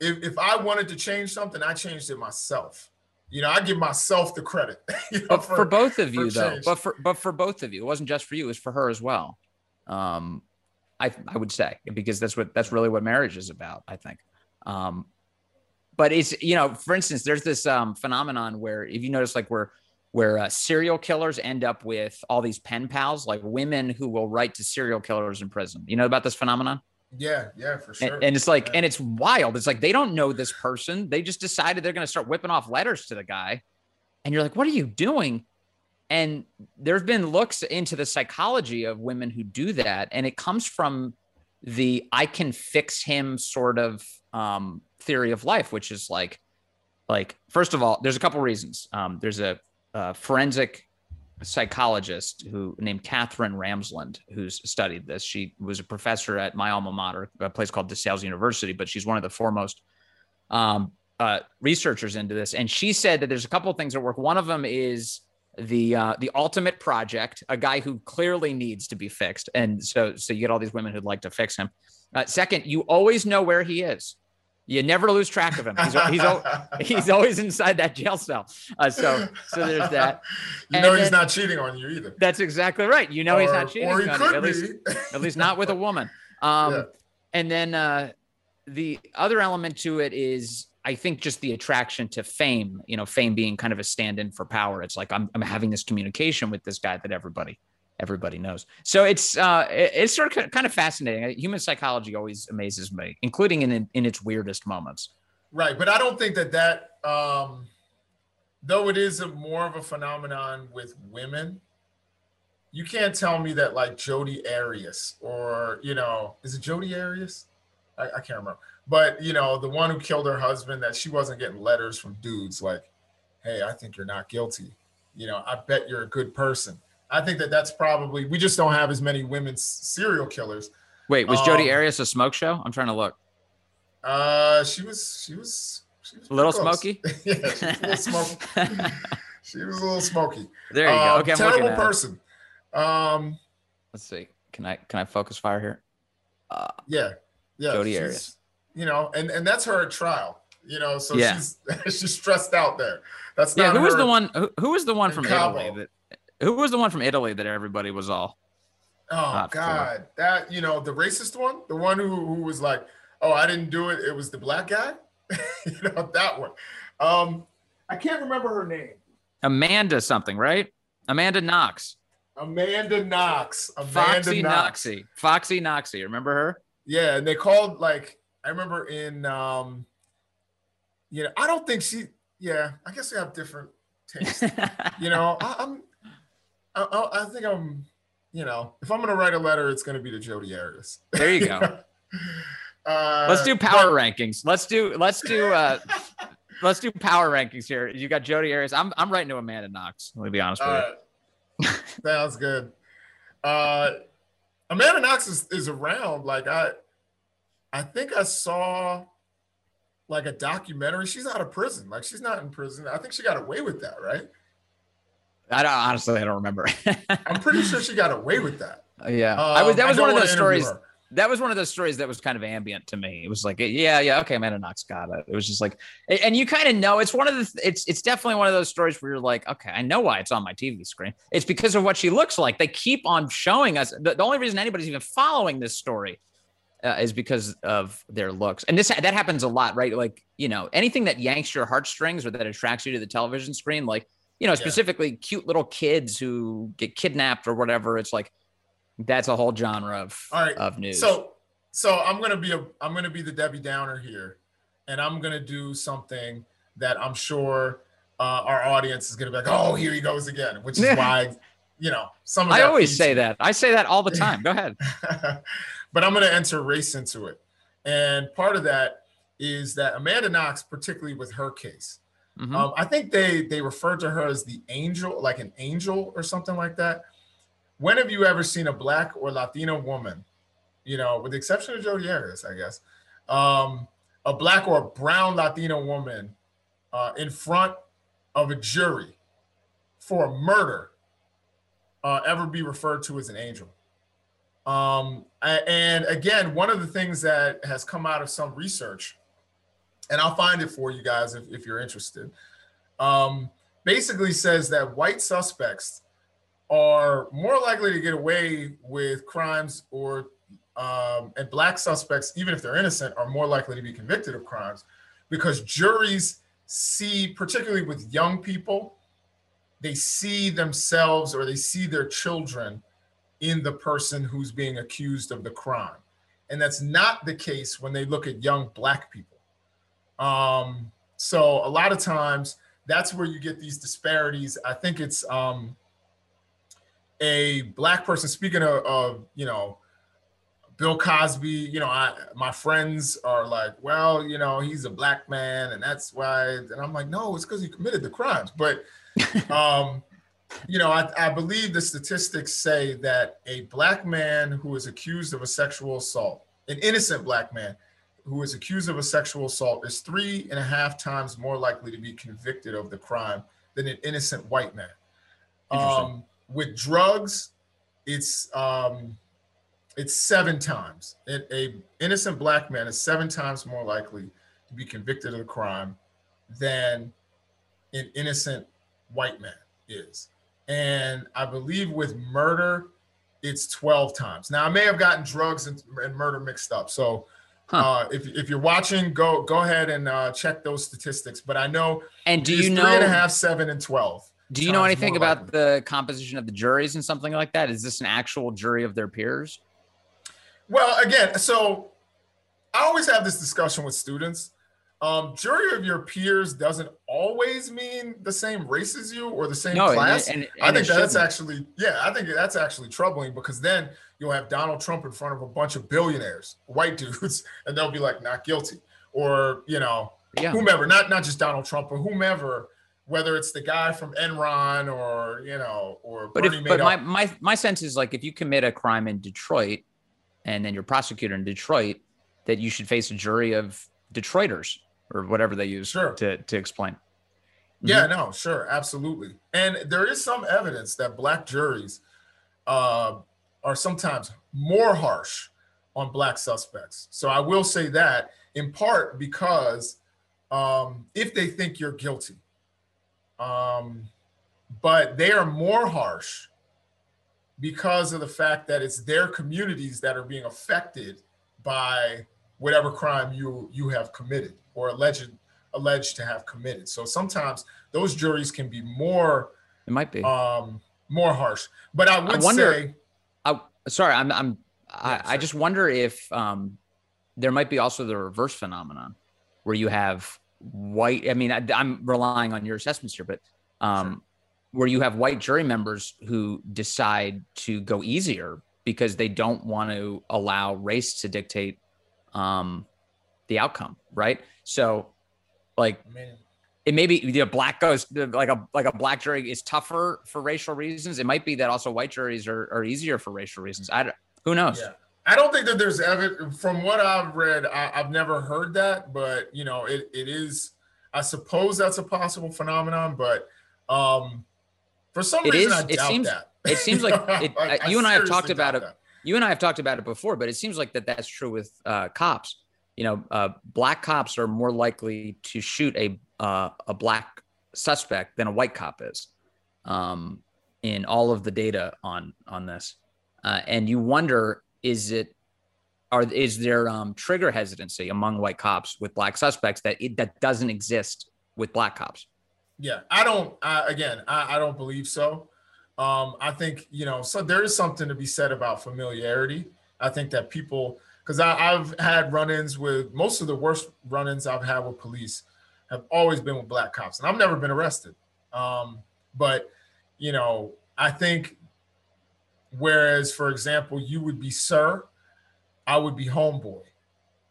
if if I wanted to change something, I changed it myself. You know, I give myself the credit. you know, but for, both of you though change. but for but for both of you it wasn't just for you it was for her as well um i i would say because that's what that's really what marriage is about i think um but it's you know for instance there's this um phenomenon where if you notice like where where uh, serial killers end up with all these pen pals like women who will write to serial killers in prison you know about this phenomenon yeah, yeah, for sure. and, and it's like Yeah. and it's wild. It's like they don't know this person. They just decided they're going to start whipping off letters to the guy. And you're like what are you doing? And there's been looks into the psychology of women who do that. And it comes from the i can fix him sort of um, theory of life which is like like first of all there's a couple reasons. Um, there's a, uh forensic psychologist who named Katherine Ramsland, who's studied this. She was a professor at my alma mater, a place called DeSales University, but she's one of the foremost um, uh, researchers into this, and she said that there's a couple of things that work. One of them is the uh, the ultimate project, a guy who clearly needs to be fixed, and so so you get all these women who'd like to fix him. Uh, second, you always know where he is. You never lose track of him. He's he's, he's always inside that jail cell. Uh, so so there's that. you know and he's then, not cheating on you either. That's exactly right. You know or, he's not cheating on you. At least, at least not with a woman. Um, yeah. And then uh, the other element to it is I think just the attraction to fame, you know, fame being kind of a stand-in for power. It's like I'm, I'm having this communication with this guy that everybody everybody knows. So it's uh, it's sort of kind of fascinating. Human psychology always amazes me, including in in its weirdest moments. Right, but I don't think that that um, though it is a more of a phenomenon with women. You can't tell me that like Jodi Arias or you know is it Jodi Arias? I, I can't remember but you know, the one who killed her husband, that she wasn't getting letters from dudes like, "Hey, I think you're not guilty." You know, I bet you're a good person. I think that that's probably we just don't have as many women serial killers. Wait, was um, Jodi Arias a smoke show? I'm trying to look. Uh, she was. She was. She was a little close. smoky. yeah, she was a little smoky. she was a little smoky. There you um, go. Okay, terrible person. Um, let's see. Can I can I focus fire here? Uh, yeah, yeah. Jodi Arias you know, and and that's her at trial. You know, so yeah. she's she's stressed out there. That's not. yeah. Who was the one? Who, who was the one from Cabo. Italy? That, who was the one from Italy that everybody was all? Oh God, for? that you know the racist one, the one who who was like, oh, I didn't do it. It was the black guy. you know that one. Um, I can't remember her name. Amanda something, right? Amanda Knox. Amanda Knox. Amanda Foxy Knox. Noxie. Foxy Knoxie. Remember her? Yeah, and they called like I remember in, um, you know, I don't think she. Yeah, I guess we have different tastes. you know, I, I'm. I, I, think I'm. You know, if I'm gonna write a letter, it's gonna be to Jodi Arias. There you go. uh, let's do power but, rankings. Let's do. Let's do. uh Let's do power rankings here. You got Jodi Arias. I'm I'm writing to Amanda Knox. Let me be honest with uh, you. sounds good. Uh, Amanda Knox is, is around. Like I, I think I saw like a documentary. She's out of prison. Like she's not in prison. I think she got away with that, right? I don't honestly. I don't remember. I'm pretty sure she got away with that. Yeah, um, I was. That was one of those stories. Her. That was one of those stories that was kind of ambient to me. It was like, yeah, yeah, okay, Amanda Knox got it. It was just like, and you kind of know it's one of the. It's it's definitely one of those stories where you're like, okay, I know why it's on my TV screen. It's because of what she looks like. They keep on showing us. The, the only reason anybody's even following this story uh, is because of their looks. And this that happens a lot, right? Like, you know, anything that yanks your heartstrings or that attracts you to the television screen, like, you know, specifically yeah. cute little kids who get kidnapped or whatever. It's like that's a whole genre of All right. of news. So so I'm gonna be a I'm gonna be the Debbie Downer here, and I'm gonna do something that I'm sure uh, our audience is gonna be like, oh, here he goes again, which is why you know some of I always say that. I say that all the time. Go ahead. but I'm going to enter race into it. And part of that is that Amanda Knox, particularly with her case, mm-hmm. um, I think they they referred to her as the angel, like an angel or something like that. When have you ever seen a black or Latino woman, you know, with the exception of Jodi Arias, I guess, um, a black or brown Latino woman uh, in front of a jury for a murder uh, ever be referred to as an angel? Um, and again, one of the things that has come out of some research, and I'll find it for you guys if, if you're interested, um, basically says that white suspects are more likely to get away with crimes or um, and black suspects, even if they're innocent, are more likely to be convicted of crimes because juries see, particularly with young people, they see themselves or they see their children in the person who's being accused of the crime. And that's not the case when they look at young black people. Um, so a lot of times that's where you get these disparities. I think it's um, a black person speaking of, of, you know, Bill Cosby, you know, I my friends are like, well, you know, he's a black man and that's why and I'm like, no, it's because he committed the crimes. But um you know, I, I, believe the statistics say that a black man who is accused of a sexual assault, an innocent black man, who is accused of a sexual assault is three and a half times more likely to be convicted of the crime than an innocent white man. Um, with drugs, it's um, it's seven times. It, a innocent black man is seven times more likely to be convicted of the crime than an innocent white man is. And I believe with murder, it's 12 times. Now I may have gotten drugs and, and murder mixed up. So huh. uh, if, if you're watching, go go ahead and uh, check those statistics. But I know and do you know three and a half, seven, and 12. Do you know anything about likely. the composition of the juries and something like that? Is this an actual jury of their peers? Well, again, so I always have this discussion with students. Um, jury of your peers doesn't always mean the same race as you or the same no, class. And, and, and I think that's actually, yeah, I think that's actually troubling because then you'll have Donald Trump in front of a bunch of billionaires, white dudes, and they'll be like not guilty, or you know, yeah. whomever, not not just Donald Trump, but whomever, whether it's the guy from Enron or you know, or but Bernie if, but my my my sense is like if you commit a crime in Detroit, and then you're prosecutor in Detroit, that you should face a jury of Detroiters or whatever they use sure. to, to explain. Yeah, mm-hmm. no, sure, absolutely. And there is some evidence that black juries uh, are sometimes more harsh on black suspects. So I will say that in part because um, if they think you're guilty, um, but they are more harsh because of the fact that it's their communities that are being affected by whatever crime you you have committed or alleged alleged to have committed. So sometimes those juries can be more it might be um more harsh. But I would I wonder, say sorry, I'm I'm I, I just wonder if um there might be also the reverse phenomenon where you have white I mean I, am relying on your assessments here, but um sure. where you have white jury members who decide to go easier because they don't want to allow race to dictate um the outcome, right? So, like, Man. It may be you know, black goes like a like a black jury is tougher for racial reasons. It might be that also white juries are, are easier for racial reasons. I don't, who knows. Yeah. I don't think that there's evidence from what I've read. I, have never heard that, but you know, it, it is. I suppose that's a possible phenomenon, but um, for some it reason, is, I it doubt seems, that. It seems like it, you and I have talked about it. That. You and I have talked about it before, but it seems like that that's true with uh, cops you know, uh, black cops are more likely to shoot a uh, a black suspect than a white cop is um, in all of the data on on this. Uh, and you wonder, is it are is there um, trigger hesitancy among white cops with black suspects that it, that doesn't exist with black cops? Yeah, I don't. I, again, I, I don't believe so. Um, I think you know, so there is something to be said about familiarity. I think that people because I've had run-ins with most of the worst run-ins I've had with police have always been with black cops, and I've never been arrested. Um, but you know, I think whereas, for example, you would be sir, I would be homeboy.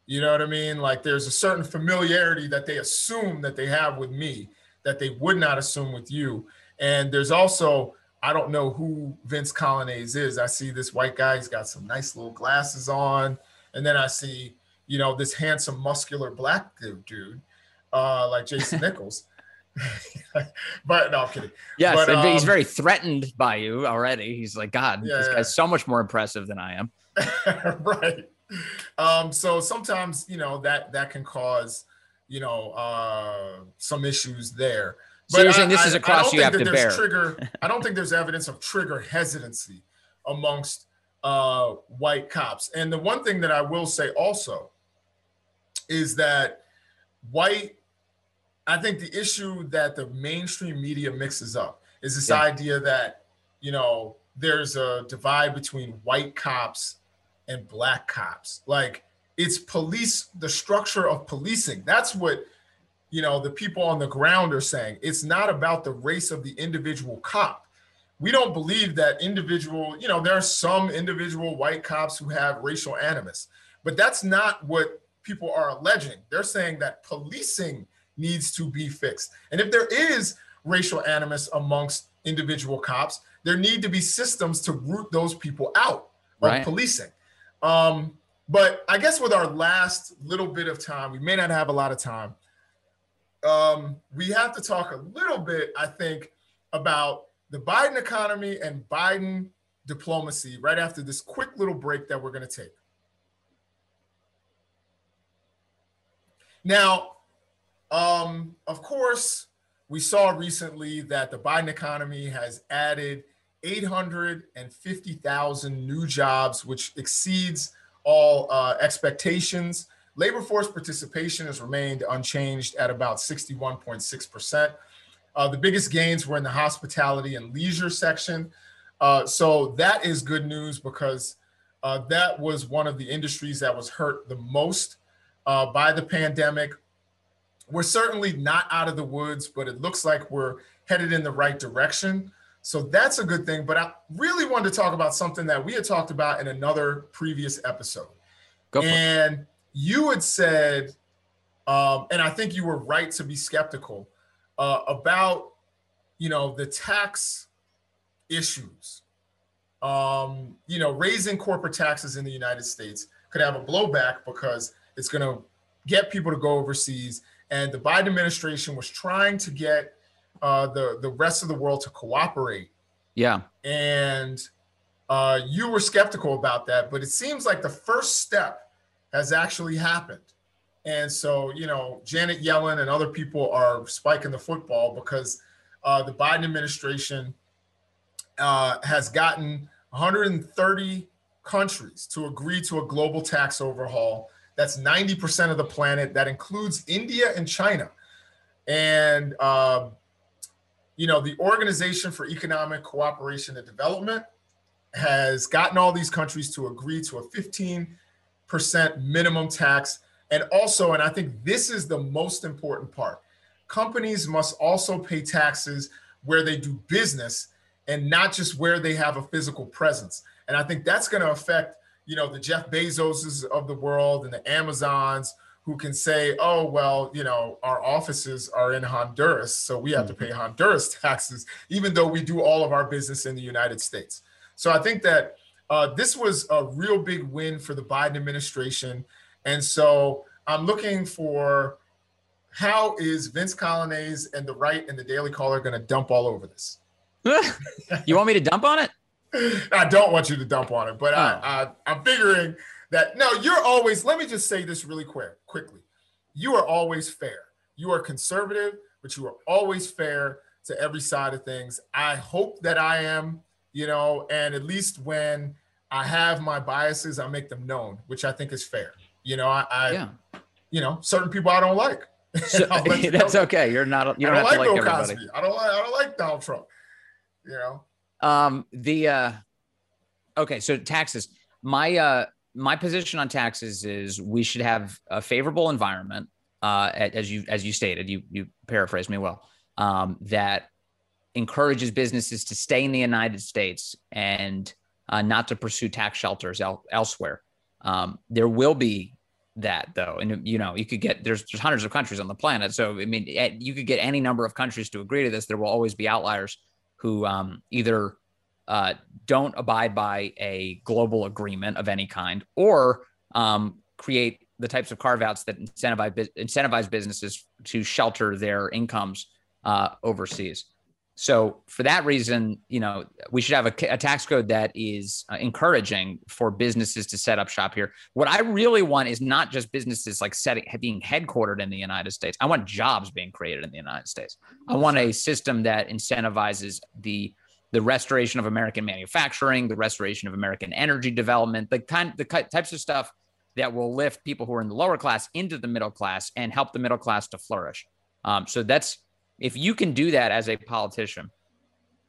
You know what I mean? Like there's a certain familiarity that they assume that they have with me that they would not assume with you. And there's also I don't know who Vince Coglianese is. I see this white guy. He's got some nice little glasses on and then I see, you know, this handsome, muscular black dude, uh, like Jason Nichols. but no, I'm kidding. Yes, but, um, he's very threatened by you already. He's like, God, yeah, this guy's yeah. so much more impressive than I am. right. Um, so sometimes, you know, that that can cause, you know, uh, some issues there. But so you're saying this I, is a cross you have to bear. Trigger, I don't think there's evidence of trigger hesitancy amongst uh, white cops. And the one thing that I will say also is that white, I think the issue that the mainstream media mixes up is this yeah. idea that, you know, there's a divide between white cops and black cops. Like it's police, the structure of policing. That's what, you know, the people on the ground are saying. It's not about the race of the individual cop we don't believe that individual, you know, there are some individual white cops who have racial animus, but that's not what people are alleging. They're saying that policing needs to be fixed. And if there is racial animus amongst individual cops, there need to be systems to root those people out of right. policing. Um, but I guess with our last little bit of time, we may not have a lot of time. Um, we have to talk a little bit, I think, about the Biden economy and Biden diplomacy right after this quick little break that we're going to take. Now, um, of course, we saw recently that the Biden economy has added 850,000 new jobs, which exceeds all uh, expectations. Labor force participation has remained unchanged at about 61.6%. Uh, the biggest gains were in the hospitality and leisure section. Uh, so that is good news because uh, that was one of the industries that was hurt the most uh, by the pandemic. We're certainly not out of the woods, but it looks like we're headed in the right direction. So that's a good thing. But I really wanted to talk about something that we had talked about in another previous episode. And you had said, um, and I think you were right to be skeptical uh, about, you know, the tax issues. Um, you know, raising corporate taxes in the United States could have a blowback because it's going to get people to go overseas. And the Biden administration was trying to get uh, the the rest of the world to cooperate. Yeah. And uh, you were skeptical about that, but it seems like the first step has actually happened. And so, you know, Janet Yellen and other people are spiking the football because uh, the Biden administration uh, has gotten 130 countries to agree to a global tax overhaul. That's 90% of the planet. That includes India and China. And uh, you know, the Organization for Economic Cooperation and Development has gotten all these countries to agree to a 15% minimum tax. And also, and I think this is the most important part companies must also pay taxes where they do business and not just where they have a physical presence. And I think that's going to affect, you know, the Jeff Bezoses of the world and the Amazons who can say, oh, well, you know, our offices are in Honduras, so we have to pay mm-hmm. Honduras taxes, even though we do all of our business in the United States. So I think that uh, this was a real big win for the Biden administration. And so I'm looking for how is Vince Coglianese and the right and the Daily Caller going to dump all over this? you want me to dump on it? I don't want you to dump on it, but oh. I, I, I'm figuring – that no, you're always, let me just say this really quick, quickly. You are always fair. You are conservative, but you are always fair to every side of things. I hope that I am, you know, and at least when I have my biases, I make them known, which I think is fair. You know, I, I yeah. you know, certain people I don't like. So, that's know. okay. You're not. You don't, don't have like to like Bill everybody. Cosby. I don't like. I don't like Donald Trump. You know. Um. The. uh Okay. So taxes. My. uh my position on taxes is we should have a favorable environment, uh, as you as you stated. You you paraphrased me well. Um, that encourages businesses to stay in the United States and uh, not to pursue tax shelters el- elsewhere. Um, there will be that though, and you know you could get there's, there's hundreds of countries on the planet, so I mean you could get any number of countries to agree to this. There will always be outliers who um, either uh, don't abide by a global agreement of any kind or um, create the types of carve outs that incentivize, incentivize businesses to shelter their incomes uh, overseas. So for that reason, you know, we should have a, a tax code that is uh, encouraging for businesses to set up shop here. What I really want is not just businesses like setting being headquartered in the United States. I want jobs being created in the United States. I want a system that incentivizes the the restoration of American manufacturing, the restoration of American energy development, the kind the types of stuff that will lift people who are in the lower class into the middle class and help the middle class to flourish. Um, so that's if you can do that as a politician,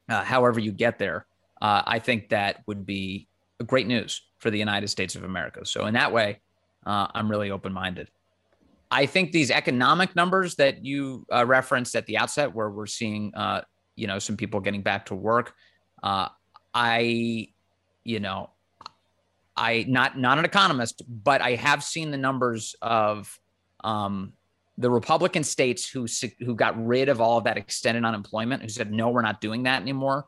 uh, however you get there, uh, I think that would be great news for the United States of America. So in that way, uh, I'm really open minded. I think these economic numbers that you uh, referenced at the outset, where we're seeing uh, you know some people getting back to work uh, i you know i not not an economist but i have seen the numbers of um, the republican states who who got rid of all of that extended unemployment who said no we're not doing that anymore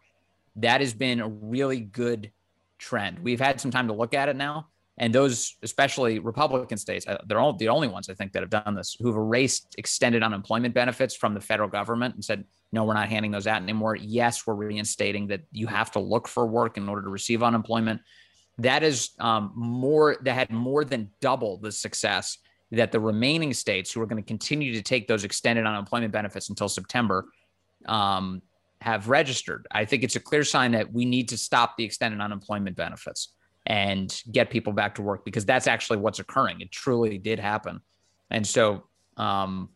that has been a really good trend we've had some time to look at it now And those, especially Republican states, uh, they're all the only ones I think that have done this, who've erased extended unemployment benefits from the federal government and said, no, we're not handing those out anymore. Yes, we're reinstating that you have to look for work in order to receive unemployment. That is um, more, that had more than double the success that the remaining states who are going to continue to take those extended unemployment benefits until September um, have registered. I think it's a clear sign that we need to stop the extended unemployment benefits and get people back to work because that's actually what's occurring. It truly did happen. And so, um,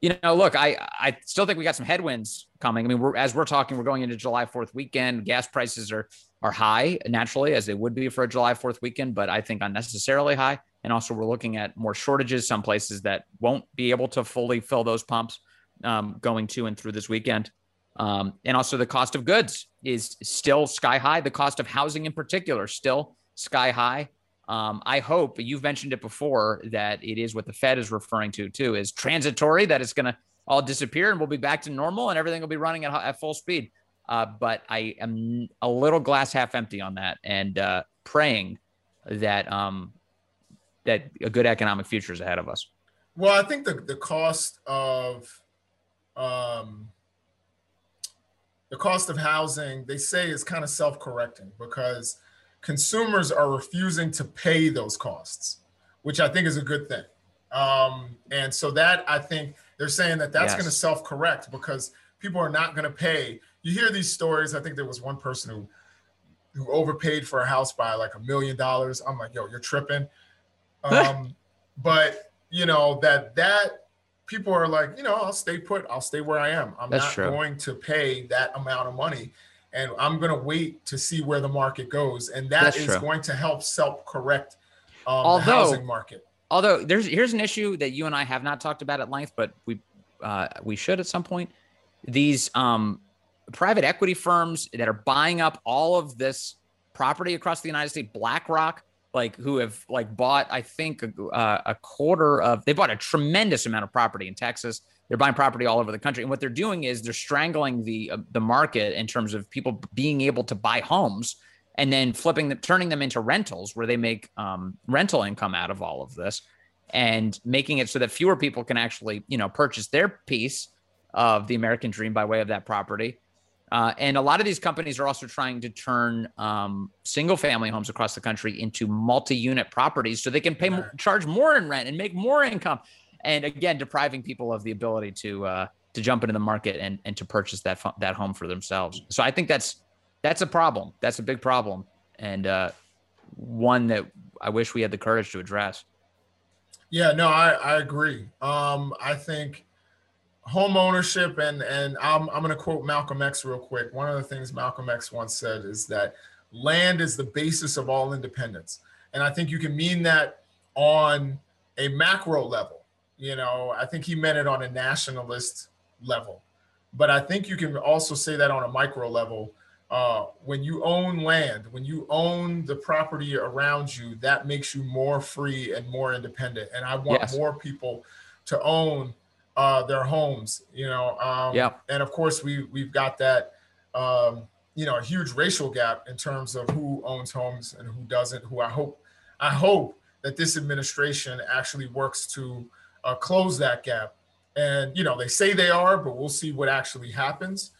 you know, look, I I still think we got some headwinds coming. I mean, we're as we're talking, we're going into July Fourth weekend. Gas prices are are high naturally, as they would be for a July Fourth weekend, but I think unnecessarily high. And also, we're looking at more shortages. Some places that won't be able to fully fill those pumps um, going to and through this weekend. Um, and also, the cost of goods is still sky high. The cost of housing, in particular, still sky high. Um, I hope you've mentioned it before that it is what the Fed is referring to too is transitory that it's going to all disappear and we'll be back to normal and everything will be running at, at full speed. Uh, but I am a little glass half empty on that and uh, praying that um, that a good economic future is ahead of us. Well, I think the the cost of um, the cost of housing they say is kind of self correcting because consumers are refusing to pay those costs, which I think is a good thing. Um, and so that I think they're saying that that's yes. going to self correct because people are not going to pay. You hear these stories. I think there was one person who who overpaid for a house by like a million dollars. I'm like, yo, you're tripping. Um, but you know that that people are like, you know, I'll stay put. I'll stay where I am. I'm That's not true. going to pay that amount of money and I'm going to wait to see where the market goes, and that That's is true. going to help self-correct um, although, the housing market. Although there's here's an issue that you and I have not talked about at length, but we uh, we should at some point. These um, private equity firms that are buying up all of this property across the United States, BlackRock, like who have like bought, I think uh, a quarter of they bought a tremendous amount of property in Texas they're buying property all over the country, and what they're doing is they're strangling the uh, the market in terms of people being able to buy homes and then flipping them, turning them into rentals where they make um, rental income out of all of this, and making it so that fewer people can actually you know purchase their piece of the American dream by way of that property. Uh, and a lot of these companies are also trying to turn um, single family homes across the country into multi unit properties so they can pay more, charge more in rent and make more income and again depriving people of the ability to uh, to jump into the market and and to purchase that that home for themselves. So I think that's that's a problem. That's a big problem, and uh, one that I wish we had the courage to address. Yeah, no, I I agree. Um, I think home ownership and and I'm I'm going to quote Malcolm X real quick. One of the things Malcolm X once said is that land is the basis of all independence, and I think you can mean that on a macro level you know, I think he meant it on a nationalist level. But I think you can also say that on a micro level. Uh, when you own land, when you own the property around you, that makes you more free and more independent. And I want yes. more people to own uh, their homes, you know. Um, yeah. And of course, we we've got that, um, you know, a huge racial gap in terms of who owns homes and who doesn't. Who I hope, I hope that this administration actually works to uh, close that gap. And you know they say they are, but we'll see what actually happens.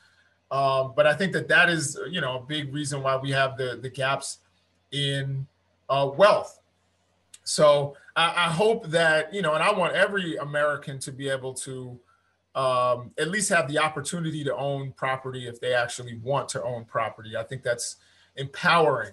Um, but I think that that is you know a big reason why we have the the gaps in uh, wealth. So I, I, hope that you know, and I want every American to be able to um, at least have the opportunity to own property if they actually want to own property. I think that's empowering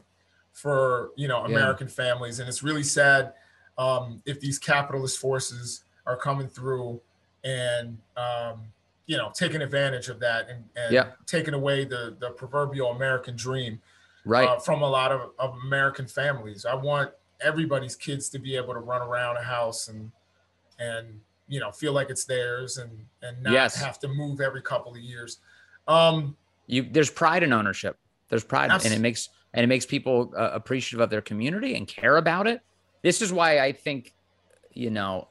for you know American yeah. families, and it's really sad um, if these capitalist forces are coming through and um, you know taking advantage of that and, and yeah. taking away the the proverbial American dream right uh, from a lot of, of American families. I want everybody's kids to be able to run around a house and and you know feel like it's theirs and and not yes. have to move every couple of years. Um, you there's pride in ownership. There's pride, and it makes and it makes people uh, appreciative of their community and care about it. This is why I think, you know,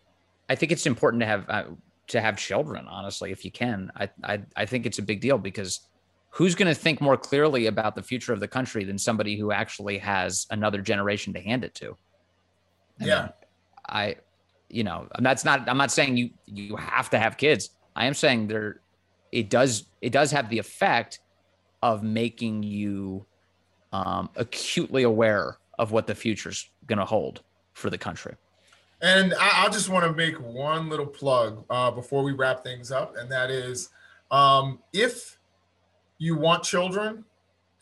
I think it's important to have uh, to have children. Honestly, if you can, I, I I think it's a big deal because who's going to think more clearly about the future of the country than somebody who actually has another generation to hand it to? I yeah. Mean, I, you know, that's not, I'm not saying you, you have to have kids. I am saying there, it does, it does have the effect of making you um, acutely aware of what the future's going to hold for the country. And I, I just want to make one little plug uh, before we wrap things up, and that is um, if you want children,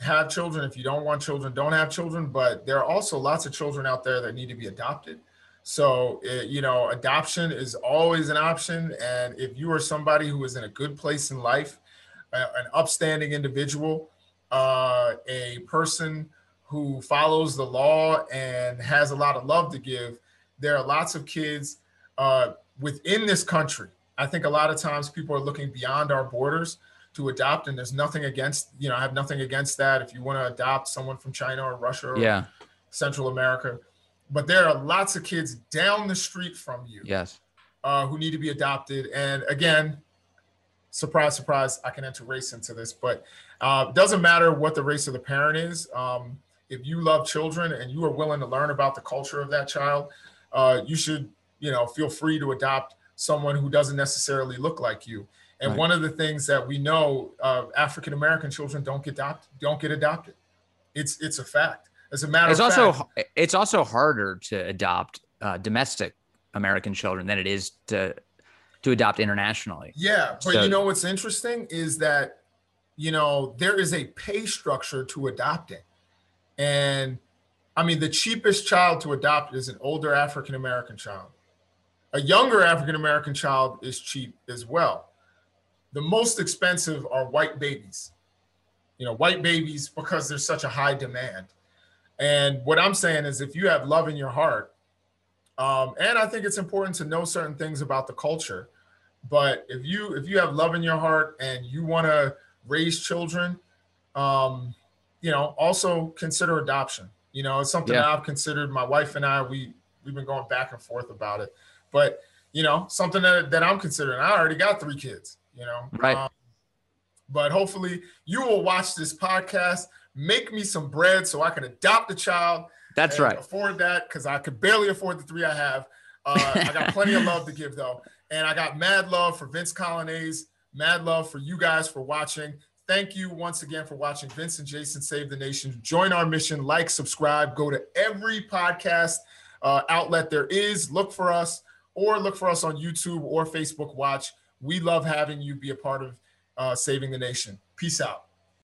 have children. If you don't want children, don't have children. But there are also lots of children out there that need to be adopted. So, it, you know, adoption is always an option. And if you are somebody who is in a good place in life, uh, an upstanding individual, uh, a person who follows the law and has a lot of love to give, there are lots of kids uh, within this country. I think a lot of times people are looking beyond our borders to adopt, and there's nothing against, you know, I have nothing against that. If you want to adopt someone from China or Russia or yeah. Central America, but there are lots of kids down the street from you. Yes. Uh, who need to be adopted. And again, surprise, surprise, I can enter race into this, but uh, doesn't matter what the race of the parent is. Um, if you love children and you are willing to learn about the culture of that child, uh, you should, you know, feel free to adopt someone who doesn't necessarily look like you. And right. one of the things that we know, uh, African American children don't get adopted. Don't get adopted. It's it's a fact. As a matter it's of also fact, it's also harder to adopt uh, domestic American children than it is to to adopt internationally. Yeah, but so, you know what's interesting is that you know there is a pay structure to adopting, and I mean the cheapest child to adopt is an older African American child. A younger African American child is cheap as well. The most expensive are white babies. You know, white babies because there's such a high demand. And what I'm saying is, if you have love in your heart, um, and I think it's important to know certain things about the culture. But if you if you have love in your heart and you want to raise children, um, you know, also consider adoption. You know, it's something yeah. I've considered. My wife and I, we we've been going back and forth about it. But you know, something that, that I'm considering. I already got three kids. You know, right. Um, but hopefully, you will watch this podcast, make me some bread so I can adopt a child that's right. Afford that because I could barely afford the three I have. Uh, I got plenty of love to give though, and I got mad love for Vince Colonnese. Mad love for you guys for watching. Thank you once again for watching Vince and Jason Save the Nation. Join our mission, like, subscribe, go to every podcast uh, outlet there is. Look for us or look for us on YouTube or Facebook Watch. We love having you be a part of uh, saving the nation. Peace out.